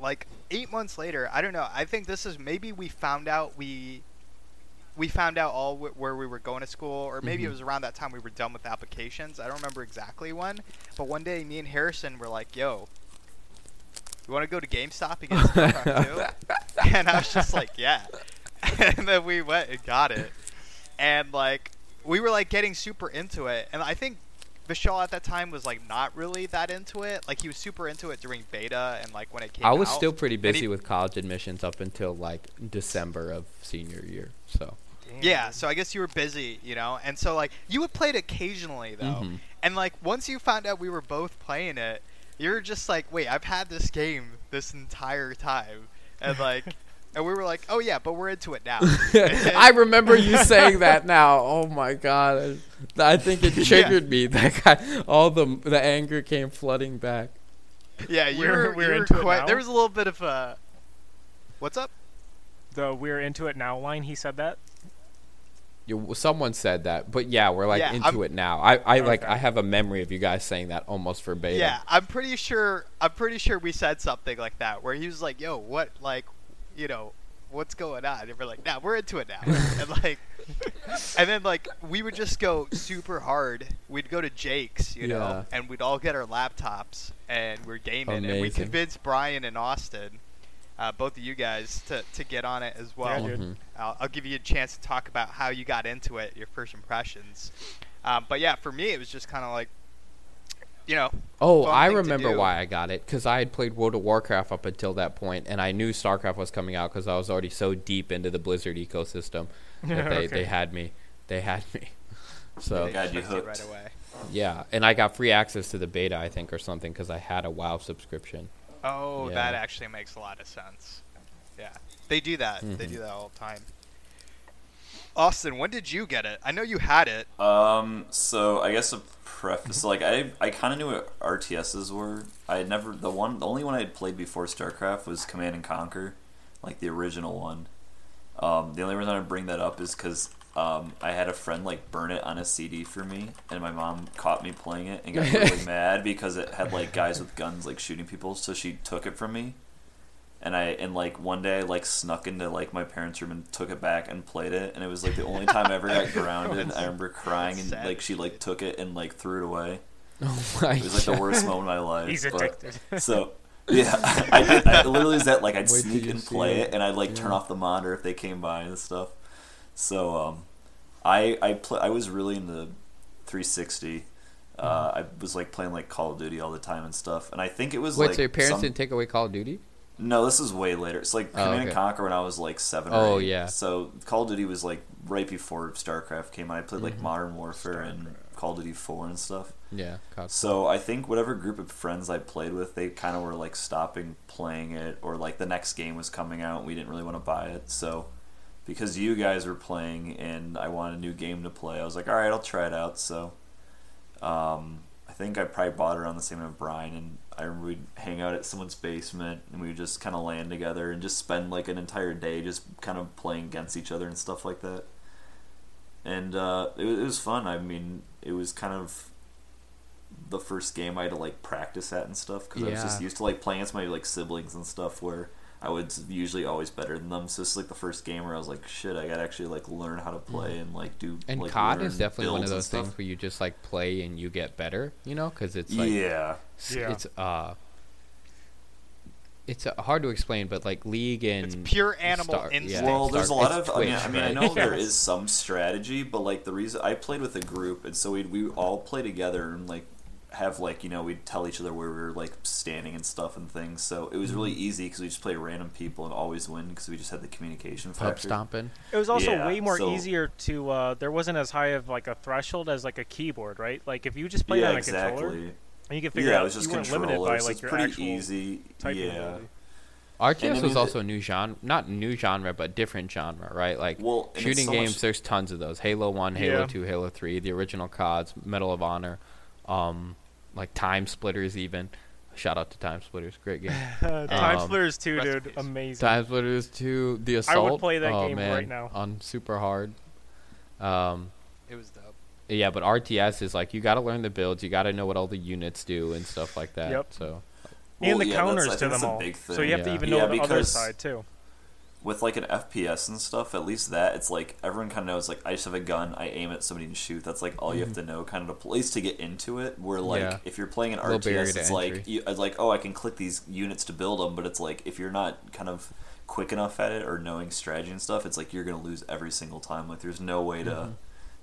Speaker 1: like eight months later, I don't know. I think this is maybe we found out we we found out all wh- where we were going to school, or maybe it
Speaker 4: Mhm.
Speaker 1: was around that time we were done with applications. I don't remember exactly when, but one day me and Harrison were like, "Yo." You want to go to GameStop and get 2? <laughs> and I was just like, yeah. <laughs> and then we went and got it. And like we were like getting super into it. And I think Vishal at that time was like not really that into it. Like he was super into it during beta and like when it came
Speaker 4: I was
Speaker 1: out.
Speaker 4: still pretty
Speaker 1: And he-
Speaker 4: busy with college admissions up until like December of senior year. So
Speaker 1: Yeah, so I guess you were busy, you know. And so like you would play it occasionally though.
Speaker 4: Mhm.
Speaker 1: And like once you found out we were both playing it, you're just like, "Wait, I've had this game this entire time." And like <laughs> and we were like, "Oh yeah, but we're into it now." <laughs>
Speaker 4: I remember you saying that now. Oh my god. I think it <laughs>
Speaker 1: Yeah.
Speaker 4: triggered me. That guy, all the the anger came flooding back.
Speaker 1: Yeah, you
Speaker 2: We're-
Speaker 1: were,
Speaker 2: we're
Speaker 1: you were
Speaker 2: into it now?
Speaker 1: There was a little bit of a. What's up?
Speaker 2: the "We're into it now" line. He said that.
Speaker 4: You, someone said that, but yeah, we're like
Speaker 1: Yeah,
Speaker 4: into
Speaker 1: I'm-
Speaker 4: it now. I, I like I have a memory of you guys saying that almost verbatim.
Speaker 1: Yeah, I'm pretty sure. I'm pretty sure we said something like that, where he was like, "Yo, what? Like, you know, what's going on?" And we're like, "Nah, we're into it now." <laughs> and like, and then like we would just go super hard. We'd go to Jake's, you know,
Speaker 4: Yeah.
Speaker 1: and we'd all get our laptops and we're gaming, and we
Speaker 4: Amazing.
Speaker 1: convinced Brian and Austin. Uh, both of you guys to, to get on it as well.
Speaker 2: dude.
Speaker 4: Mhm.
Speaker 1: I'll, I'll give you a chance to talk about how you got into it, your first impressions. Um, but yeah, for me, it was just kind of like, you know,
Speaker 4: Oh, I remember why I got it because I had played World of Warcraft up until that point, and I knew StarCraft was coming out because I was already so deep into the Blizzard ecosystem <laughs> that they,
Speaker 2: Okay.
Speaker 4: they had me. They had me. <laughs> So
Speaker 1: they
Speaker 3: got you
Speaker 1: hooked
Speaker 3: hooked.
Speaker 1: right away.
Speaker 4: yeah, and I got free access to the beta, I think, or something because I had a WoW subscription.
Speaker 1: Oh,
Speaker 4: Yeah.
Speaker 1: that actually makes a lot of sense. Yeah, they do that. They
Speaker 4: Mhm.
Speaker 1: do that all the time. Austin, when did you get it? I know you had it.
Speaker 3: Um, so I guess a preface, like I, I kind of knew what RTSs were. I had never the one, the only one I had played before StarCraft was Command and Conquer, like the original one. Um, the only reason I bring that up is because um, I had a friend like burn it on a CD for me, and my mom caught me playing it and got really <laughs> mad because it had like guys with guns like shooting people, so she took it from me. And I and like one day I like snuck into like my parents' room and took it back and played it, and it was like the only time I ever got <laughs> grounded. I remember crying and like she like took it and like threw it away.
Speaker 4: Oh my
Speaker 3: It was like the worst moment of my life.
Speaker 2: He's
Speaker 3: but-
Speaker 2: addicted. <laughs>
Speaker 3: so yeah, I did. I literally is that like I'd
Speaker 4: Wait
Speaker 3: sneak and play
Speaker 4: it.
Speaker 3: it, and I'd like turn off the monitor if they came by and stuff. So um, I I pl- I was really into 360. Uh,
Speaker 4: Mm-hmm.
Speaker 3: I was like playing like Call of Duty all the time and stuff, and I think it was
Speaker 4: Wait,
Speaker 3: like
Speaker 4: so your parents
Speaker 3: some-
Speaker 4: didn't take away Call of Duty?
Speaker 3: no, this is way later. It's like
Speaker 4: Oh,
Speaker 3: Command and
Speaker 4: okay.
Speaker 3: Conquer when I was like seven. Or
Speaker 4: Oh,
Speaker 3: eight.
Speaker 4: yeah.
Speaker 3: So Call of Duty was like right before StarCraft came out. I played
Speaker 4: Mm-hmm.
Speaker 3: like Modern Warfare and Call of Duty Four and stuff.
Speaker 4: Yeah, COD.
Speaker 3: So I think whatever group of friends I played with, they kind of were like stopping playing it, or like the next game was coming out, and we didn't really want to buy it. So because you guys were playing and I wanted a new game to play, I was like, all right, I'll try it out. So um, I think I probably bought it around the same time with Brian, and I remember we'd hang out at someone's basement, and we would just kind of land together and just spend like an entire day just kind of playing against each other and stuff like that. And uh, it, was, it was fun. I mean, it was kind of the first game I had to like practice at and stuff because I was just used to like playing against my like siblings and stuff where I was usually always better than them. So this is like the first game where I was like, shit, I gotta actually like learn how to play and like do.
Speaker 4: And
Speaker 3: like,
Speaker 4: COD is definitely one of those things where you just like play and you get better, you know, because it's like
Speaker 3: yeah,
Speaker 4: s-
Speaker 2: Yeah.
Speaker 4: it's uh it's uh, hard to explain, but like League and
Speaker 1: It's pure animal
Speaker 4: Star- yeah.
Speaker 1: instinct.
Speaker 3: well, there's a lot
Speaker 4: it's
Speaker 3: of. I mean, I mean, I know there
Speaker 2: Yes. <laughs>
Speaker 3: is some strategy, but like the reason I played with a group, and so we we all play together and like have like you know we'd tell each other where we were like standing and stuff and things. So it was really
Speaker 4: Mm-hmm.
Speaker 3: easy because we just play random people and always win because we just had the communication
Speaker 4: pub
Speaker 3: factor.
Speaker 4: stomping.
Speaker 2: It was also
Speaker 3: Yeah,
Speaker 2: way more
Speaker 3: so-
Speaker 2: easier to. Uh, there wasn't as high of like a threshold as like a keyboard, right? Like if you just played
Speaker 3: yeah,
Speaker 2: on a controller,
Speaker 3: exactly.
Speaker 2: and you could figure
Speaker 3: Yeah,
Speaker 2: out
Speaker 3: it was just
Speaker 2: you weren't
Speaker 3: controller.
Speaker 2: limited by
Speaker 3: so
Speaker 2: like
Speaker 3: it's
Speaker 2: your
Speaker 3: pretty
Speaker 2: actual
Speaker 3: easy.
Speaker 2: typing
Speaker 3: Yeah.
Speaker 2: ability.
Speaker 4: RTS
Speaker 3: And I
Speaker 4: was
Speaker 3: mean,
Speaker 4: also a new genre, not new genre, but different genre, right? Like
Speaker 3: Well, and it's
Speaker 4: shooting
Speaker 3: so
Speaker 4: games,
Speaker 3: much-
Speaker 4: there's tons of those. Halo One, Halo
Speaker 2: Yeah.
Speaker 4: Two, Halo Three, the original CODs, Medal of Honor, um, like Time Splitters, even. Shout out to Time Splitters, great game. <laughs>
Speaker 2: Time
Speaker 4: Um,
Speaker 2: Splitters 2, dude, amazing.
Speaker 4: Time Splitters 2, The assault.
Speaker 2: I would play that
Speaker 4: oh,
Speaker 2: game
Speaker 4: man,
Speaker 2: right now.
Speaker 4: on super hard. Um,
Speaker 1: It was dope.
Speaker 4: yeah, but RTS is like you got to learn the builds, you got to know what all the units do and stuff like that.
Speaker 2: Yep.
Speaker 4: So
Speaker 2: and the
Speaker 3: yeah,
Speaker 2: counters
Speaker 3: I
Speaker 2: to
Speaker 3: that's
Speaker 2: them
Speaker 3: a
Speaker 2: all.
Speaker 3: big
Speaker 2: So you have to even
Speaker 3: Yeah.
Speaker 2: know
Speaker 3: Yeah,
Speaker 2: the other side too.
Speaker 3: With like an FPS and stuff, at least that it's like everyone kind of knows like I just have a gun, I aim at somebody and shoot. That's like all you have to know, kind of to place to get into it. Where like
Speaker 4: Yeah.
Speaker 3: if you're playing an RTS, it's like
Speaker 4: entry.
Speaker 3: you, it's like oh I can click these units to build them, but it's like if you're not kind of quick enough at it or knowing strategy and stuff, it's like you're gonna lose every single time. Like there's no way to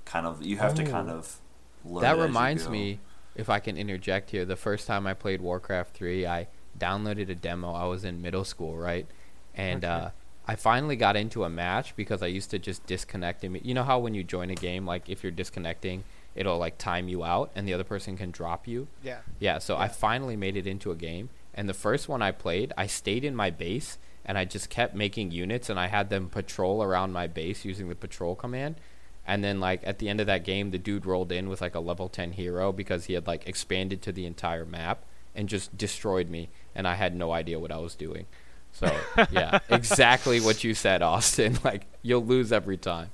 Speaker 3: kind of you have to kind
Speaker 4: Oh.
Speaker 3: of learn
Speaker 4: that
Speaker 3: it as you
Speaker 4: reminds me, if I can interject here, the first time I played Warcraft 3, I downloaded a demo. I was in middle school, right? And
Speaker 2: Okay.
Speaker 4: uh, I finally got into a match because I used to just disconnect. Imme- you know how when you join a game, like if you're disconnecting, it'll like time you out and the other person can drop you?
Speaker 1: Yeah.
Speaker 4: Yeah, so I finally made it into a game. And the first one I played, I stayed in my base and I just kept making units and I had them patrol around my base using the patrol command. And then like at the end of that game, the dude rolled in with like a level 10 hero because he had like expanded to the entire map and just destroyed me and I had no idea what I was doing. So, yeah, exactly what you said, Austin. <laughs> Like you'll lose every time.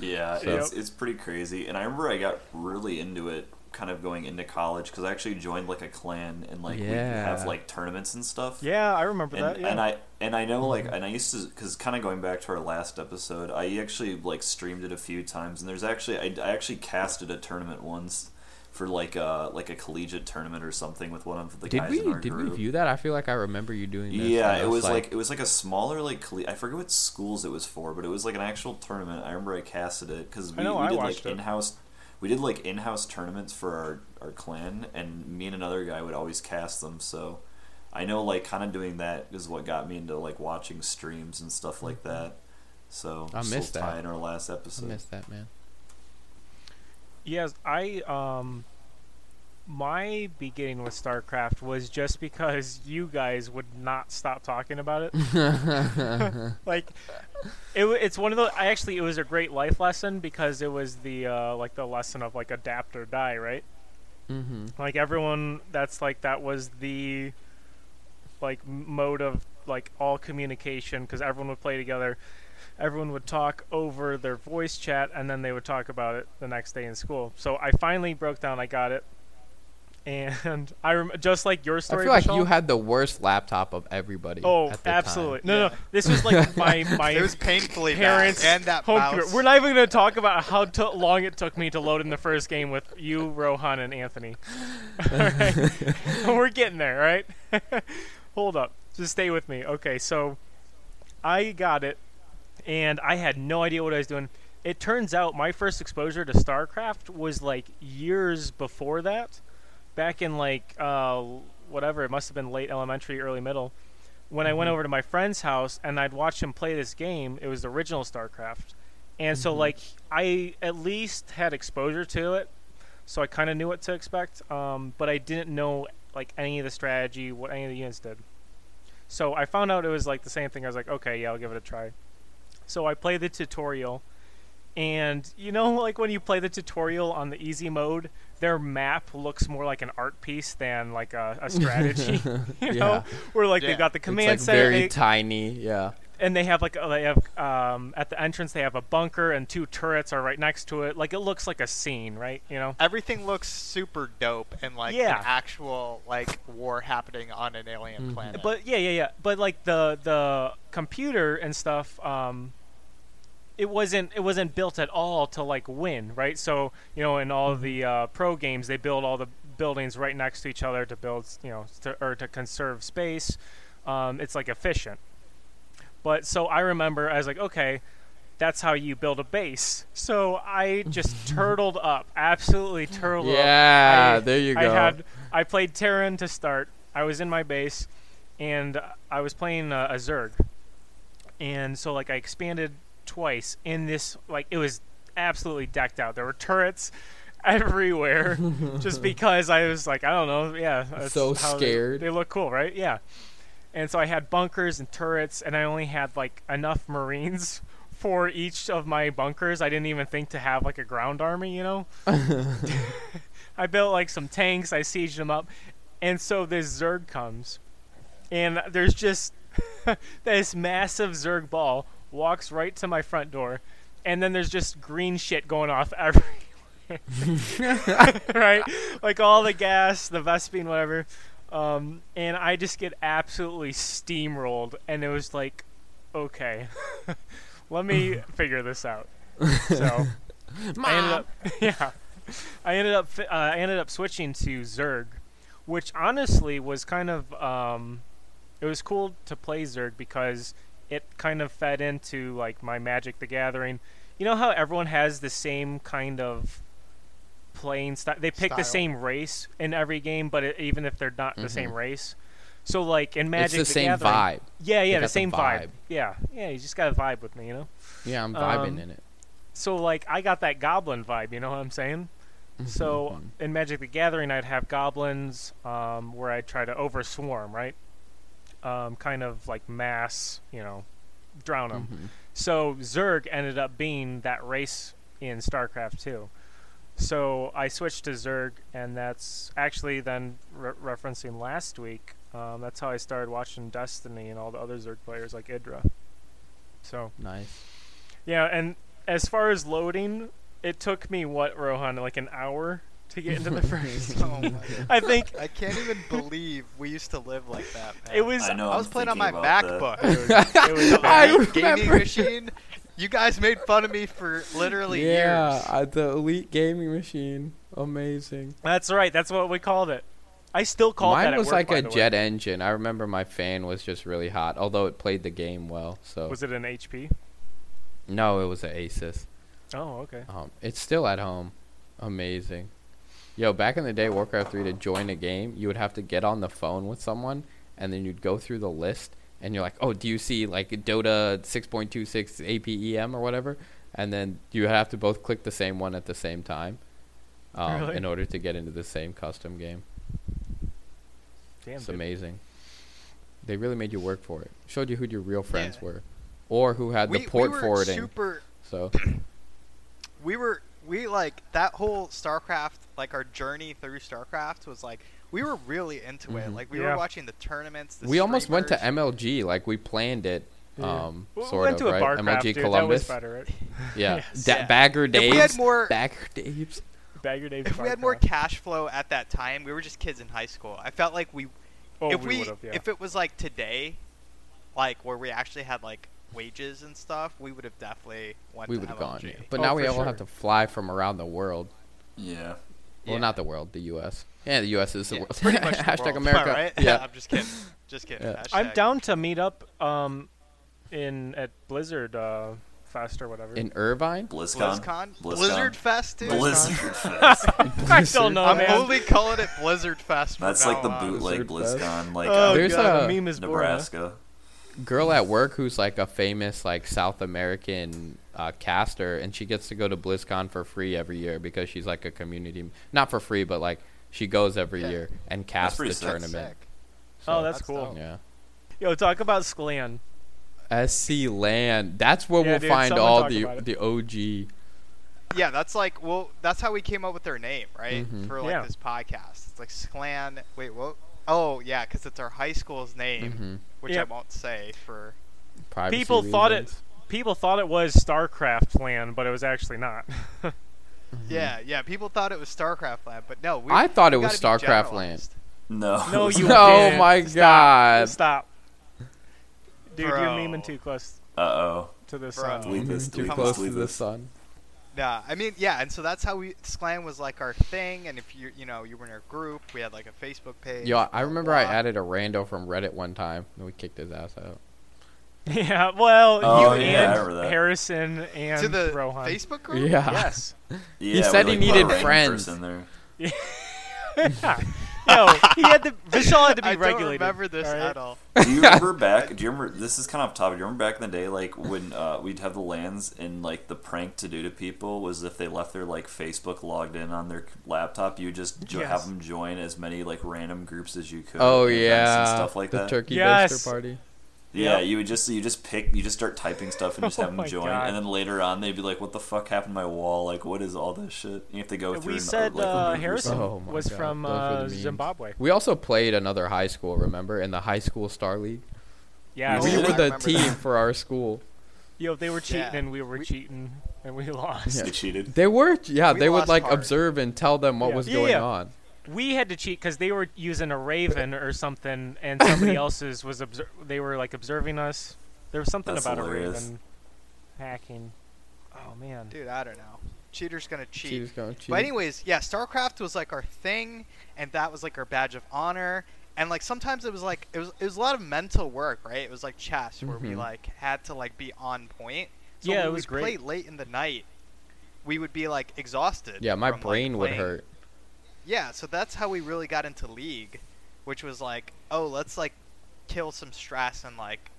Speaker 3: Yeah,
Speaker 4: So-
Speaker 3: it's it's pretty crazy. And I remember I got really into it kind of going into college because I actually joined like a clan and like we have like tournaments and stuff.
Speaker 2: Yeah, I remember
Speaker 3: And,
Speaker 2: that. Yeah.
Speaker 3: and I and I know like mm-hmm. and I used to because kind of going back to our last episode, I actually like streamed it a few times and there's actually I, I actually casted a tournament once for like a like a collegiate tournament or something with one of the
Speaker 4: Did
Speaker 3: guys
Speaker 4: we
Speaker 3: in our
Speaker 4: did we
Speaker 3: group.
Speaker 4: view that? I feel like I remember you doing this.
Speaker 3: Yeah, it was like, it was like a smaller like colle- I forget what schools it was for, but it was like an actual tournament. I remember I casted it because we, we did like in house. We did like in house tournaments for our our clan, and me and another guy would always cast them. So I know like kind of doing that is what got me into like watching streams and stuff like that. So
Speaker 4: Mm-hmm. I missed
Speaker 3: we'll tie
Speaker 4: that.
Speaker 3: in our last episode.
Speaker 4: I
Speaker 3: episode.
Speaker 4: missed that man.
Speaker 2: Yes, I um my beginning with StarCraft was just because you guys would not stop talking about it. <laughs> like it, it's one of the. I actually it was a great life lesson because it was the uh, like the lesson of like adapt or die, right?
Speaker 4: mm-hmm.
Speaker 2: Like everyone that's like that was the like mode of like all communication because everyone would play together. Everyone would talk over their voice chat and then they would talk about it the next day in school. So I finally broke down. I got it, and <laughs> I rem- just like your story.
Speaker 4: I
Speaker 2: story.
Speaker 4: feel like you had the worst laptop of everybody.
Speaker 2: Oh,
Speaker 4: at the
Speaker 2: absolutely.
Speaker 4: Time.
Speaker 2: No,
Speaker 1: Yeah.
Speaker 2: no. This was like <laughs> my my
Speaker 1: It was painfully
Speaker 2: parents'
Speaker 1: and that
Speaker 2: home
Speaker 1: mouse.
Speaker 2: computer. We're not even going to talk about how t- long it took me to load in the first game with you, Rohan, and Anthony. <laughs> Alright. We're getting there, right? Hold up. Just stay with me. Okay, so I got it, and I had no idea what I was doing. It turns out my first exposure to StarCraft was like years before that, back in like uh, whatever. It must have been late elementary, early middle. When I went over to my friend's house and I'd watch him play this game, it was the original StarCraft, and so like I at least had exposure to it, so I kind of knew what to expect. Um, but I didn't know like any of the strategy, what any of the units did. So I found out it was like the same thing. I was like, okay, yeah, I'll give it a try. So I played the tutorial, and you know, <laughs> like when you play the tutorial on the easy mode, their map looks more like an art piece than like a, a <laughs> strategy. <laughs> you know,
Speaker 4: Yeah.
Speaker 2: where like
Speaker 1: Yeah.
Speaker 2: they've got the command
Speaker 4: It's
Speaker 2: command
Speaker 4: like
Speaker 2: center,
Speaker 4: very
Speaker 2: they-
Speaker 4: tiny. Yeah.
Speaker 2: and they have like a- they have um, at the entrance they have a bunker and two turrets are right next to it. Like it looks like a scene, right? You know.
Speaker 1: Everything looks super dope and like
Speaker 2: Yeah.
Speaker 1: an actual like war happening on an alien
Speaker 4: Mhm.
Speaker 1: planet.
Speaker 2: But yeah, yeah, yeah. But like the the computer and stuff, um, it wasn't it wasn't built at all to like win, right? So you know, in all the uh, pro games, they build all the buildings right next to each other to build, you know, to, or to conserve space. Um, it's like efficient. But so I remember I was like, okay, that's how you build a base. So I just <laughs> turtled up, absolutely turtled up.
Speaker 4: Yeah,
Speaker 2: I-
Speaker 4: there you go.
Speaker 2: I had I played Terran to start. I was in my base, and I was playing uh, a Zerg, and so like I expanded twice in this like it was absolutely decked out. There were turrets everywhere, <laughs> just because I was like I don't know, yeah.
Speaker 4: So
Speaker 2: how they-
Speaker 4: scared.
Speaker 2: They, look cool, right? Yeah. And so I had bunkers and turrets, and I only had like enough Marines <laughs> for each of my bunkers. I didn't even think to have like a ground army, you know. <laughs> I built like some tanks. I sieged them up, And so this Zerg comes, and there's just this massive Zerg ball walks right to my front door, and then there's just green shit going off <laughs> everywhere. <laughs> right? Like all the gas, the Vespene, whatever. Um, and I just get absolutely steamrolled, and it was like, okay, <laughs> let me figure this out. So I ended up, yeah, I ended up, uh, I ended up switching to Zerg, which honestly was kind of, um, it was cool to play Zerg because it kind of fed into like my Magic the Gathering. You know how everyone has the same kind of playing style? They pick the same race in every game, but it, even if they're not the same race. So like in Magic
Speaker 4: it's the same
Speaker 2: Gathering,
Speaker 4: vibe.
Speaker 2: Yeah, yeah, the
Speaker 4: got the
Speaker 2: same vibe.
Speaker 4: vibe.
Speaker 2: Yeah, yeah, you just got a vibe with me, you know.
Speaker 4: Yeah, I'm vibing
Speaker 2: Um,
Speaker 4: in it.
Speaker 2: So like I got that goblin vibe, you know what I'm saying? So
Speaker 4: Mhm.
Speaker 2: in Magic the Gathering, I'd have goblins um, where I'd try to overswarm, right? Um, kind of like mass, you know, drown them.
Speaker 4: Mhm.
Speaker 2: So Zerg ended up being that race in StarCraft 2. So I switched to Zerg, and that's actually then re- referencing last week. Um, that's how I started watching Destiny and all the other Zerg players like Idra. So
Speaker 4: Nice.
Speaker 2: yeah, and as far as loading, it took me what Rohan like an hour to get into the first.
Speaker 1: Oh my God.
Speaker 2: I think
Speaker 1: I can't even believe we used to live like that. Man.
Speaker 2: it was.
Speaker 3: I know.
Speaker 1: I was
Speaker 3: I'm
Speaker 1: playing on my
Speaker 3: thinking about.
Speaker 1: MacBook. <laughs>
Speaker 2: It was, it was
Speaker 1: The.
Speaker 4: I
Speaker 1: Elite gaming machine. You guys made fun of me for literally
Speaker 4: yeah,
Speaker 1: years.
Speaker 4: uh, the elite gaming machine, amazing.
Speaker 2: That's right. That's what we called it. I still call it that
Speaker 4: Mine
Speaker 2: at
Speaker 4: was
Speaker 2: work,
Speaker 4: like
Speaker 2: by
Speaker 4: a
Speaker 2: the way.
Speaker 4: jet engine. I remember my fan was just really hot, although it played the game well. So
Speaker 2: Was it an HP?
Speaker 4: no, it was an Asus.
Speaker 2: Oh, okay.
Speaker 4: Um, it's still at home. Amazing. Yo, back in the day, Warcraft 3, to join a game, you would have to get on the phone with someone, and then you'd go through the list, and you're like, oh, do you see, like, Dota 6.26 APEM or whatever? And then you have to both click the same one at the same time um,
Speaker 2: Really?
Speaker 4: in order to get into the same custom game.
Speaker 2: Damn.
Speaker 4: It's
Speaker 2: dude.
Speaker 4: amazing. They really made you work for it. Showed you who your real friends
Speaker 1: Yeah.
Speaker 4: were. Or who had
Speaker 1: we,
Speaker 4: the port
Speaker 1: we were
Speaker 4: forwarding.
Speaker 1: super.
Speaker 4: So, <coughs>
Speaker 1: We were we like that whole StarCraft like our journey through StarCraft was like we were really into it.
Speaker 4: Mhm.
Speaker 1: Like we
Speaker 2: Yeah.
Speaker 1: went watching the tournaments. The
Speaker 4: we almost went to. MLG. Like, we planned it.
Speaker 2: Yeah.
Speaker 4: Um,
Speaker 2: We- we
Speaker 4: sort
Speaker 2: went
Speaker 4: of,
Speaker 2: to a
Speaker 4: right?
Speaker 2: Barcraft,
Speaker 4: MLG
Speaker 2: dude. That was
Speaker 4: Columbus.
Speaker 2: better, right? <laughs>
Speaker 4: Yeah,
Speaker 2: Yes.
Speaker 4: Da-
Speaker 1: Yeah.
Speaker 4: Bagger
Speaker 1: If we had more
Speaker 4: Bagger Daves.
Speaker 2: Bagger Dave's
Speaker 1: if we had more cash flow at that time, we were just kids in high school. I felt like we
Speaker 2: oh,
Speaker 1: if
Speaker 2: we,
Speaker 1: we,
Speaker 2: would've, yeah.
Speaker 1: if it was like today, like where we actually had like wages and stuff, we would have definitely went
Speaker 4: We would have gone. Yeah. But
Speaker 2: Oh,
Speaker 4: now we
Speaker 2: for
Speaker 4: all
Speaker 2: sure.
Speaker 4: have to fly from around the world.
Speaker 3: Yeah.
Speaker 4: Well,
Speaker 1: Yeah.
Speaker 4: not the world, the U.S. Yeah, the U.S. is the
Speaker 1: Yeah,
Speaker 4: world.
Speaker 1: pretty much the <laughs>
Speaker 4: Hashtag
Speaker 1: world, <laughs>
Speaker 4: America.
Speaker 1: right?
Speaker 4: Yeah. <laughs>
Speaker 1: I'm just kidding. Just kidding.
Speaker 4: Yeah.
Speaker 2: I'm down to meet up um, in at Blizzard uh, Fest or whatever.
Speaker 4: In Irvine.
Speaker 3: BlizzCon.
Speaker 1: BlizzCon,
Speaker 3: BlizzCon.
Speaker 1: Blizzard Fest, dude.
Speaker 3: Blizzard Fest.
Speaker 2: I don't know,
Speaker 1: I'm
Speaker 2: man.
Speaker 1: only calling it Blizzard Fest. from
Speaker 3: That's like the
Speaker 1: on.
Speaker 3: bootleg
Speaker 4: Blizzard Fest.
Speaker 3: BlizzCon, like
Speaker 2: oh
Speaker 3: uh,
Speaker 4: There's
Speaker 2: god,
Speaker 4: a-
Speaker 2: the meme is born, huh?
Speaker 3: Nebraska.
Speaker 4: girl at work who's like a famous like South American uh, caster, and she gets to go to BlizzCon for free every year because she's like a community, not for free, but like she goes every
Speaker 1: Yeah.
Speaker 4: year and casts the
Speaker 3: sick.
Speaker 4: tournament.
Speaker 1: Sick.
Speaker 2: Oh, that's
Speaker 1: That's
Speaker 2: cool.
Speaker 1: dope.
Speaker 4: Yeah.
Speaker 2: Yo, talk about Sklan.
Speaker 4: SC Land. That's where
Speaker 2: Yeah,
Speaker 4: we'll
Speaker 2: dude,
Speaker 4: find all the the OG.
Speaker 1: Yeah, that's like well, that's how we came up with their name, right?
Speaker 4: Mhm.
Speaker 1: For like
Speaker 2: Yeah.
Speaker 1: this podcast, it's like Sklan. Wait, what? Oh yeah, because it's our high school's name,
Speaker 4: hmm
Speaker 1: which
Speaker 2: Yep.
Speaker 1: I won't say for.
Speaker 4: Privacy
Speaker 2: People thought it- People thought it was StarCraft land, but it was actually not.
Speaker 4: Mhm. <laughs>
Speaker 1: Yeah, yeah. People thought it was StarCraft Land, but no. We,
Speaker 4: I thought it was StarCraft Land.
Speaker 3: No.
Speaker 2: No, <laughs> you
Speaker 4: Oh
Speaker 2: didn't.
Speaker 4: my
Speaker 2: Stop.
Speaker 4: God.
Speaker 2: Stop. Dude, you're
Speaker 1: Bro.
Speaker 2: memeing too close
Speaker 3: Uh oh.
Speaker 2: to the
Speaker 1: Bro.
Speaker 2: sun.
Speaker 3: Delete this.
Speaker 4: Too
Speaker 3: Delete
Speaker 4: close to the sun.
Speaker 1: Nah, I mean, yeah, and so that's how we Sklan was like our thing, and if you you know you were in our group, we had like a Facebook page.
Speaker 4: Yeah, I remember I added a rando from Reddit one time, and we kicked his ass out. <laughs>
Speaker 2: Yeah, well,
Speaker 3: Oh,
Speaker 2: you
Speaker 3: yeah,
Speaker 2: and
Speaker 3: remember that.
Speaker 2: Harrison and
Speaker 1: to the
Speaker 2: Rohan.
Speaker 1: Facebook group.
Speaker 4: Yeah.
Speaker 2: Yes. <laughs>
Speaker 3: Yeah,
Speaker 4: said
Speaker 3: we,
Speaker 4: he
Speaker 3: like, put
Speaker 4: needed friends.
Speaker 3: person there. <laughs>
Speaker 2: yeah. Yo, he had to. <laughs> Vishal had to be
Speaker 1: I don't remember this
Speaker 2: all right?
Speaker 1: at all.
Speaker 3: Do you <laughs> remember back? Do you remember? This is kind of off topic. Do you remember back in the day, like when uh, we'd have the lands and like the prank to do to people was if they left their like Facebook logged in on their laptop, you just jo-
Speaker 2: Yes.
Speaker 3: have them join as many like random groups as you could.
Speaker 4: Oh yeah,
Speaker 3: and stuff like
Speaker 4: the
Speaker 3: that.
Speaker 4: turkey
Speaker 2: Yes.
Speaker 4: baster party.
Speaker 3: Yeah,
Speaker 2: Yep.
Speaker 3: you would just you just pick you just start typing stuff and just <laughs>
Speaker 2: Oh
Speaker 3: have them
Speaker 2: my
Speaker 3: join,
Speaker 2: God.
Speaker 3: and then later on they'd be like, "What the fuck happened to my wall? Like, what is all this shit?" You have to go through.
Speaker 2: we
Speaker 3: and,
Speaker 2: said
Speaker 3: like,
Speaker 2: uh,
Speaker 3: remove <laughs> or
Speaker 2: Harrison.
Speaker 4: Oh
Speaker 2: was
Speaker 4: God,
Speaker 2: from
Speaker 4: those were the
Speaker 2: uh,
Speaker 4: memes.
Speaker 2: Zimbabwe.
Speaker 4: We also played another high school, remember, in the high school star league.
Speaker 2: Yeah,
Speaker 3: We
Speaker 4: we were the team
Speaker 1: that.
Speaker 4: for our school.
Speaker 2: Yo, they were cheating
Speaker 1: Yeah.
Speaker 2: and we were
Speaker 1: We-
Speaker 2: cheating and we <laughs> lost.
Speaker 3: They cheated.
Speaker 4: They were, yeah,
Speaker 1: We
Speaker 4: they would like
Speaker 1: hard.
Speaker 4: observe and tell them what
Speaker 2: Yeah.
Speaker 4: was
Speaker 2: Yeah,
Speaker 4: going
Speaker 2: yeah.
Speaker 4: on.
Speaker 2: We had to cheat because they were using a Raven or something, and somebody <laughs> else's was obser- they were like observing us. There was something
Speaker 3: That's
Speaker 2: about
Speaker 3: hilarious.
Speaker 2: a Raven hacking. Oh man.
Speaker 1: Dude, I don't know. Cheater's gonna cheat.
Speaker 4: She was going to cheat.
Speaker 1: But anyways, yeah, StarCraft was like our thing, and that was like our badge of honor. And like sometimes it was like it was it was a lot of mental work, right? It was like chess where we
Speaker 4: Mhm.
Speaker 1: like had to like be on point. So
Speaker 2: Yeah,
Speaker 1: when
Speaker 2: it
Speaker 1: we
Speaker 2: was
Speaker 1: would
Speaker 2: great.
Speaker 1: Play late in the night, we would be like exhausted.
Speaker 4: yeah, my
Speaker 1: from, like,
Speaker 4: brain would hurt.
Speaker 1: Yeah, so that's how we really got into League, which was like, oh, let's like kill some stress and like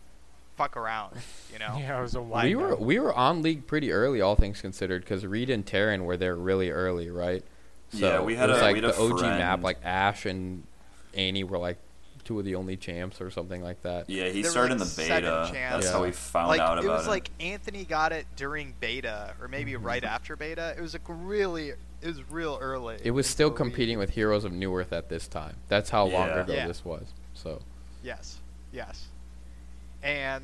Speaker 1: fuck around, you know? <laughs>
Speaker 2: Yeah, it was a
Speaker 1: Like,
Speaker 2: wide.
Speaker 4: we were we were on league pretty early, all things considered, because Reed and Taryn were there really early, right? So
Speaker 3: Yeah, we had
Speaker 4: it was
Speaker 3: a-
Speaker 4: like
Speaker 3: we had
Speaker 4: the
Speaker 3: a
Speaker 4: OG map, like Ashe and Annie were like two of the only champs or something like that.
Speaker 3: Yeah, he
Speaker 1: There
Speaker 3: started
Speaker 1: like,
Speaker 3: in the beta.
Speaker 1: channels.
Speaker 3: That's how
Speaker 4: Yeah.
Speaker 3: we found
Speaker 1: like
Speaker 3: out about
Speaker 1: it
Speaker 3: about
Speaker 1: was like Anthony got it during beta or maybe
Speaker 4: Mhm.
Speaker 1: right after beta. It was like really it was real early.
Speaker 4: It was still
Speaker 1: into the league.
Speaker 4: competing with Heroes of Newerth at this time. That's how long
Speaker 3: Yeah.
Speaker 4: ago
Speaker 1: Yeah.
Speaker 4: this was. So
Speaker 1: Yes, yes, and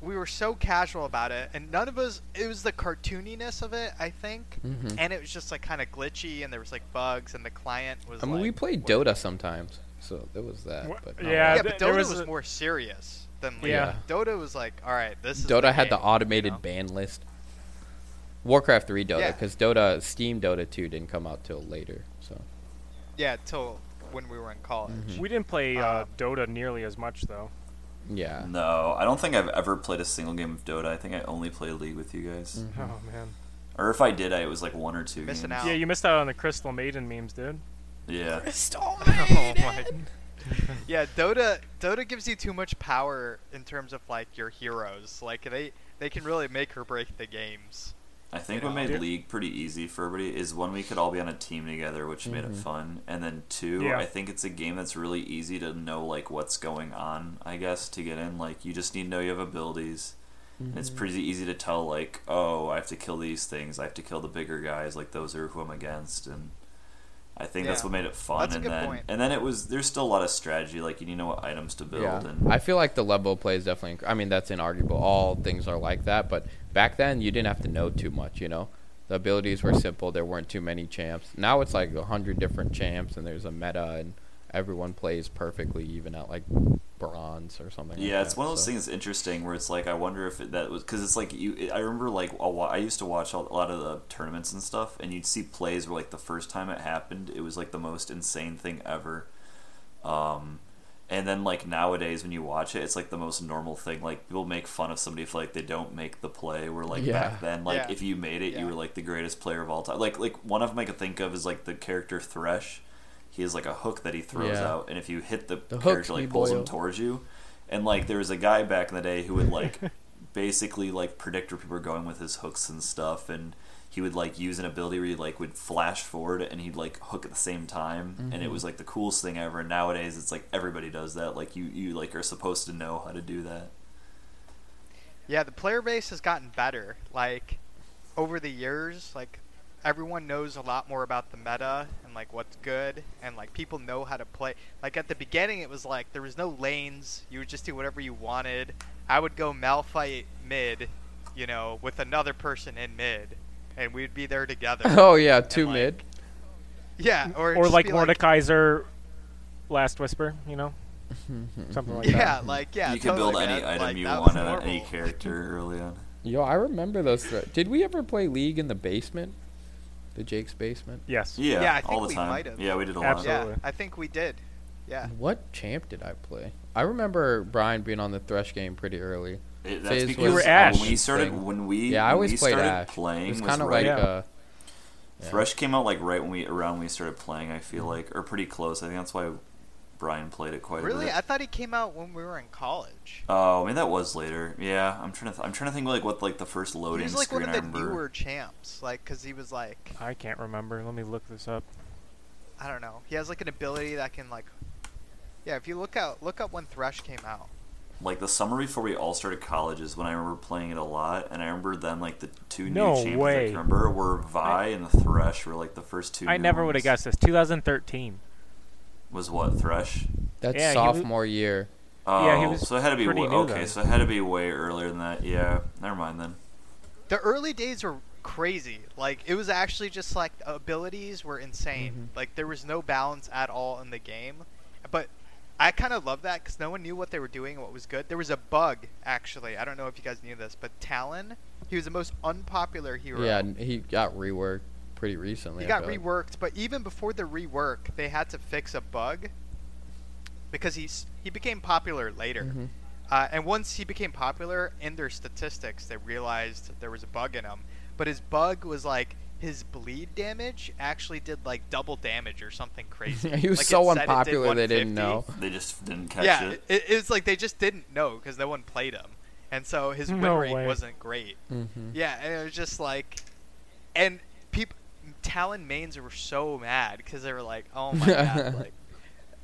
Speaker 1: we were so casual about it, and none of us. It was the cartooniness of it, I think,
Speaker 4: Mhm.
Speaker 1: and it was just like kind of glitchy, and there was like bugs, and the client was.
Speaker 4: I mean,
Speaker 1: like,
Speaker 4: we played
Speaker 1: what-
Speaker 4: Dota sometimes, so there was that.
Speaker 2: Wha-
Speaker 4: But not
Speaker 2: yeah,
Speaker 4: really.
Speaker 1: Yeah,
Speaker 2: th-
Speaker 1: but
Speaker 2: there
Speaker 1: Dota
Speaker 2: was
Speaker 1: was,
Speaker 2: a-
Speaker 1: more serious than League.
Speaker 2: Yeah.
Speaker 1: Dota was like, all right, this is
Speaker 4: Dota had the
Speaker 1: game,
Speaker 4: automated
Speaker 1: you know?
Speaker 4: ban list. Warcraft 3 Dota,
Speaker 1: Yeah.
Speaker 4: because Dota Steam Dota 2 didn't come out till later. So
Speaker 1: Yeah, till when we were in college.
Speaker 4: Mhm.
Speaker 2: We didn't play uh,
Speaker 1: Uh,
Speaker 2: Dota nearly as much though.
Speaker 4: yeah.
Speaker 3: No, I don't think I've ever played a single game of Dota. I think I only played League with you guys.
Speaker 4: Mhm.
Speaker 2: Oh man.
Speaker 3: Or if I did, I, it was like one or two
Speaker 1: Missing
Speaker 3: games.
Speaker 1: out.
Speaker 2: Yeah, you missed out on the Crystal Maiden memes, dude.
Speaker 3: Yeah. <laughs>
Speaker 1: oh my. <laughs> yeah, Dota Dota gives you too much power in terms of like your heroes. Like they they can really make or break the games.
Speaker 3: I think what made League pretty easy for everybody is one, we could all be on a team together, which made it
Speaker 4: Mhm.
Speaker 3: fun, and then two,
Speaker 2: Yeah.
Speaker 3: I think it's a game that's really easy to know like what's going on. I guess to get in, like you just need to know you have abilities. And
Speaker 4: Mm-hmm.
Speaker 3: it's pretty easy to tell, like, oh, I have to kill these things. I have to kill the bigger guys. Like those are who I'm against, and I think that's what made it fun.
Speaker 1: That's a
Speaker 3: and
Speaker 1: good
Speaker 3: then,
Speaker 1: point.
Speaker 3: and then it was there's still a lot of strategy. Like you need to know what items to build.
Speaker 4: Yeah,
Speaker 3: And
Speaker 4: I feel like the level of play is definitely. I mean, that's inarguable. All things are like that, but back then you didn't have to know too much. You know, the abilities were simple. There weren't too many champs. Now it's like a hundred different champs, and there's a meta, and everyone plays perfectly, even at like bronze or something.
Speaker 3: Yeah,
Speaker 4: like
Speaker 3: it's
Speaker 4: that,
Speaker 3: one of those
Speaker 4: so.
Speaker 3: things that's interesting where it's like I wonder if it, that was because it's like you. I remember like a I used to watch a lot of the tournaments and stuff, and you'd see plays where like the first time it happened, it was like the most insane thing ever. Um, and then like nowadays when you watch it, it's like the most normal thing. Like people make fun of somebody if like they don't make the play. Where like
Speaker 4: Yeah.
Speaker 3: back then, like
Speaker 1: Yeah.
Speaker 3: if you made it,
Speaker 1: Yeah.
Speaker 3: you were like the greatest player of all time. Like like one of them I could think of is like the character Thresh. He has like a hook that he throws
Speaker 4: Yeah.
Speaker 3: out, and if you hit the,
Speaker 4: The
Speaker 3: character,
Speaker 4: me
Speaker 3: like pulls him towards you, and like there was a guy back in the day who would like <laughs> basically like predict where people were going with his hooks and stuff, and he would like use an ability where he like would flash forward and he'd like hook at the same time, and it
Speaker 4: Mhm.
Speaker 3: was like the coolest thing ever. And nowadays it's like everybody does that. Like you you like are supposed to know how to do that.
Speaker 1: Yeah, the player base has gotten better. Like over the years, like everyone knows a lot more about the meta and like what's good and like people know how to play. Like at the beginning it was like there was no lanes. You would just do whatever you wanted. I would go Malphite mid, you know, with another person in mid and we'd be there together. <laughs>
Speaker 4: Oh yeah, two
Speaker 1: like,
Speaker 4: mid.
Speaker 1: yeah, or
Speaker 2: Or like
Speaker 1: be
Speaker 2: Mordekaiser, Last Whisper, you know, <laughs> something like that.
Speaker 1: yeah, like yeah,
Speaker 3: you can build
Speaker 1: totally,
Speaker 3: any
Speaker 1: man.
Speaker 3: item
Speaker 1: Like,
Speaker 3: you
Speaker 1: that
Speaker 3: want
Speaker 1: was
Speaker 3: on any character early on.
Speaker 4: Yo, I remember those. Thre- Did we ever play League in the basement? The Jake's basement.
Speaker 2: Yes.
Speaker 3: Yeah,
Speaker 1: Yeah, I think
Speaker 3: all the
Speaker 1: we
Speaker 3: time.
Speaker 1: might have.
Speaker 3: Yeah, we did a lot.
Speaker 2: Absolutely.
Speaker 1: Yeah, I think we did. Yeah.
Speaker 4: What champ did I play? I remember Brian being on the Thresh game pretty early.
Speaker 3: It,
Speaker 4: Fizz
Speaker 3: that's
Speaker 4: was
Speaker 3: because
Speaker 2: You were Ashe.
Speaker 3: when we started
Speaker 4: thing.
Speaker 3: when we
Speaker 4: Yeah, I
Speaker 3: when
Speaker 4: always
Speaker 3: we
Speaker 4: played
Speaker 3: started
Speaker 4: Ashe.
Speaker 3: playing
Speaker 4: It's
Speaker 3: was
Speaker 4: kind of
Speaker 3: right
Speaker 4: like
Speaker 2: Yeah.
Speaker 4: uh, yeah.
Speaker 3: Thresh came out like right when we around when we started playing. I feel
Speaker 4: Mhm.
Speaker 3: like, or pretty close. I think that's why Brian played it quite a bit. Really?
Speaker 1: I thought he came out when we were in college.
Speaker 3: Oh, I mean that was later. Yeah, I'm trying to. Th- I'm trying to think like what like the first
Speaker 1: He
Speaker 3: loading
Speaker 1: was like
Speaker 3: screen
Speaker 1: one of
Speaker 3: I
Speaker 1: the
Speaker 3: remember.
Speaker 1: newer champs, like because he was like
Speaker 2: I can't remember. Let me look this up.
Speaker 1: I don't know. He has like an ability that can like, Yeah, if you look out, look up when Thresh came out.
Speaker 3: Like the summer before we all started college is when I remember playing it a lot, and I remember then like the two
Speaker 2: No
Speaker 3: new champions I
Speaker 2: way.
Speaker 3: can remember were Vi and the Thresh were like the first two.
Speaker 2: I
Speaker 3: new
Speaker 2: never would have guessed this. 2013.
Speaker 3: Was what Thresh?
Speaker 4: That's
Speaker 2: Yeah, he was-
Speaker 4: sophomore year.
Speaker 3: Oh,
Speaker 2: Yeah, he was
Speaker 3: so it had to be way,
Speaker 2: new
Speaker 3: okay.
Speaker 2: then.
Speaker 3: So it had to be way earlier than that. Yeah, never mind then.
Speaker 1: The early days were crazy. Like it was actually just like abilities were insane.
Speaker 4: Mhm.
Speaker 1: Like there was no balance at all in the game. But I kind of love that because no one knew what they were doing and what was good. There was a bug actually. I don't know if you guys knew this, but Talon, he was the most unpopular hero.
Speaker 4: Yeah, and he got reworked pretty recently.
Speaker 1: He
Speaker 4: I
Speaker 1: got
Speaker 4: feel
Speaker 1: reworked, but even before the rework, they had to fix a bug because he's he became popular later.
Speaker 4: Mhm.
Speaker 1: Uh, and once he became popular, in their statistics, they realized there was a bug in him. But his bug was like his bleed damage actually did like double damage or something <laughs> crazy.
Speaker 4: he was
Speaker 1: Like,
Speaker 4: so
Speaker 1: said did
Speaker 4: unpopular they didn't know.
Speaker 3: They just didn't catch
Speaker 1: Yeah,
Speaker 3: it.
Speaker 1: it, it was like they just didn't know because no one played him, and so his win
Speaker 2: No
Speaker 1: rate
Speaker 2: way.
Speaker 1: wasn't great.
Speaker 4: Mm-hmm.
Speaker 1: Yeah, and it was just like, and people, Talon mains were so mad because they were like, "Oh my god, <laughs> like,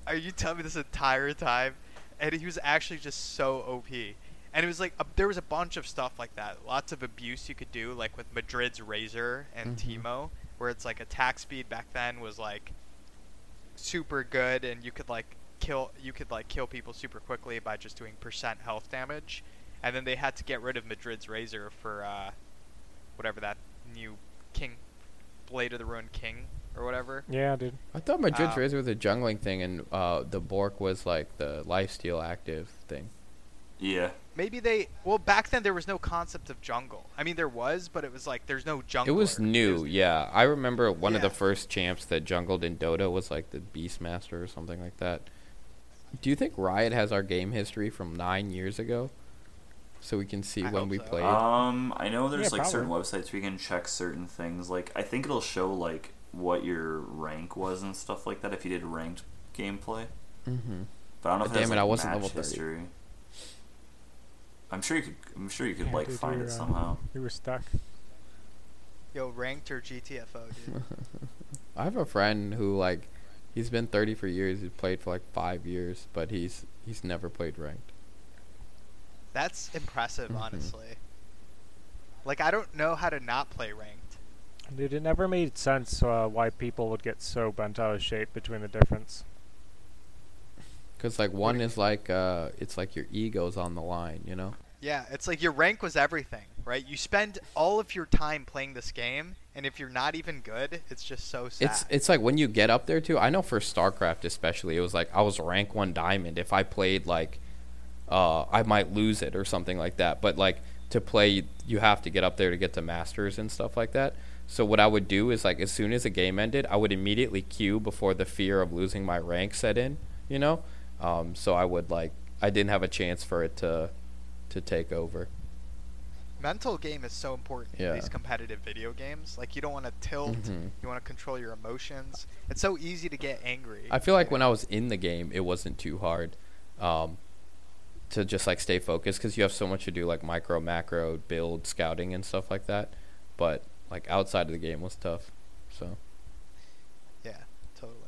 Speaker 1: are you telling me this entire time?" And he was actually just so OP. And it was like a, there was a bunch of stuff like that, lots of abuse you could do, like with Madred's Razor and
Speaker 4: Mhm.
Speaker 1: Teemo, where it's like attack speed back then was like super good, and you could like kill you could like kill people super quickly by just doing percent health damage. And then they had to get rid of Madred's Razor for uh, whatever that new King Blade of the Ruined King or whatever.
Speaker 2: Yeah, dude.
Speaker 4: I thought Madred's
Speaker 1: Um,
Speaker 4: Razor was a jungling thing, and uh, the Bork was like the lifesteal active thing.
Speaker 3: Yeah.
Speaker 1: Maybe they well back then there was no concept of jungle. I mean there was, but it was like there's no jungle.
Speaker 4: It was new, yeah. I remember one of the first champs that jungled in Dota was like the Beastmaster or something like that. Do you think Riot has our game history from nine years ago? So we can see
Speaker 1: I
Speaker 4: when we
Speaker 1: so.
Speaker 4: played.
Speaker 3: Um, I know there's
Speaker 2: Yeah,
Speaker 3: like certain websites where you can check certain things. Like I think it'll show like what your rank was and stuff like that if you did ranked gameplay.
Speaker 4: mm-hmm.
Speaker 3: But I don't know if
Speaker 4: Damn
Speaker 3: it has,
Speaker 4: it,
Speaker 3: like,
Speaker 4: I wasn't
Speaker 3: match
Speaker 4: level 30.
Speaker 3: history. I'm sure you could. I'm sure you could
Speaker 2: Yeah,
Speaker 3: like
Speaker 2: dude,
Speaker 3: find
Speaker 2: you're,
Speaker 3: it
Speaker 2: uh,
Speaker 3: somehow.
Speaker 2: You were stuck.
Speaker 1: Yo, ranked or GTFO, dude. <laughs>
Speaker 4: I have a friend who like he's been 30 for years. He's played for like five years, but he's he's never played ranked.
Speaker 1: That's impressive,
Speaker 4: Mhm.
Speaker 1: honestly. Like I don't know how to not play ranked.
Speaker 2: Dude, it never made sense uh, why people would get so bent out of shape between the difference.
Speaker 4: Cause like one is like uh, it's like your ego's on the line, you know.
Speaker 1: Yeah, it's like your rank was everything, right? You spend all of your time playing this game, and if you're not even good, it's just so sad.
Speaker 4: It's it's like when you get up there too. I know for StarCraft especially, it was like I was rank one diamond. If I played like, uh, I might lose it or something like that. But like to play, you have to get up there to get to masters and stuff like that. So what I would do is like as soon as a game ended, I would immediately queue before the fear of losing my rank set in. You know, um, so I would like I didn't have a chance for it to to take over.
Speaker 1: mental game is so important
Speaker 4: Yeah.
Speaker 1: in these competitive video games. Like you don't want to tilt,
Speaker 4: Mhm.
Speaker 1: you want to control your emotions. It's so easy to get angry.
Speaker 4: I feel like when I was in the game, it wasn't too hard um, to just like stay focused because you have so much to do, like micro, macro, build, scouting, and stuff like that. But like outside of the game was tough. So
Speaker 1: yeah, totally.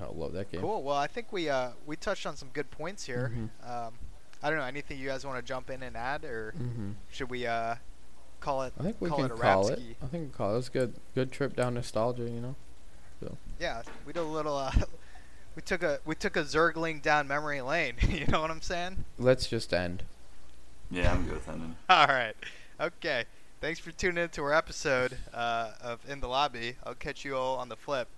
Speaker 4: I love that game.
Speaker 1: Cool. Well, I think we uh we touched on some good points here.
Speaker 4: Mhm.
Speaker 1: Um, I don't know anything you guys want to jump in and add, or
Speaker 4: hmm
Speaker 1: should we uh call it?
Speaker 4: I think we
Speaker 1: call
Speaker 4: can
Speaker 1: it a
Speaker 4: call it. I think we call it. It's a good, good trip down nostalgia. You know.
Speaker 1: Yeah, we did a little. Uh, we took a we took a zergling down memory lane. <laughs> you know what I'm saying?
Speaker 4: Let's just end.
Speaker 3: Yeah, I'm good with ending. <laughs>
Speaker 1: All right. Okay. Thanks for tuning in to our episode uh, of In the Lobby. I'll catch you all on the flip.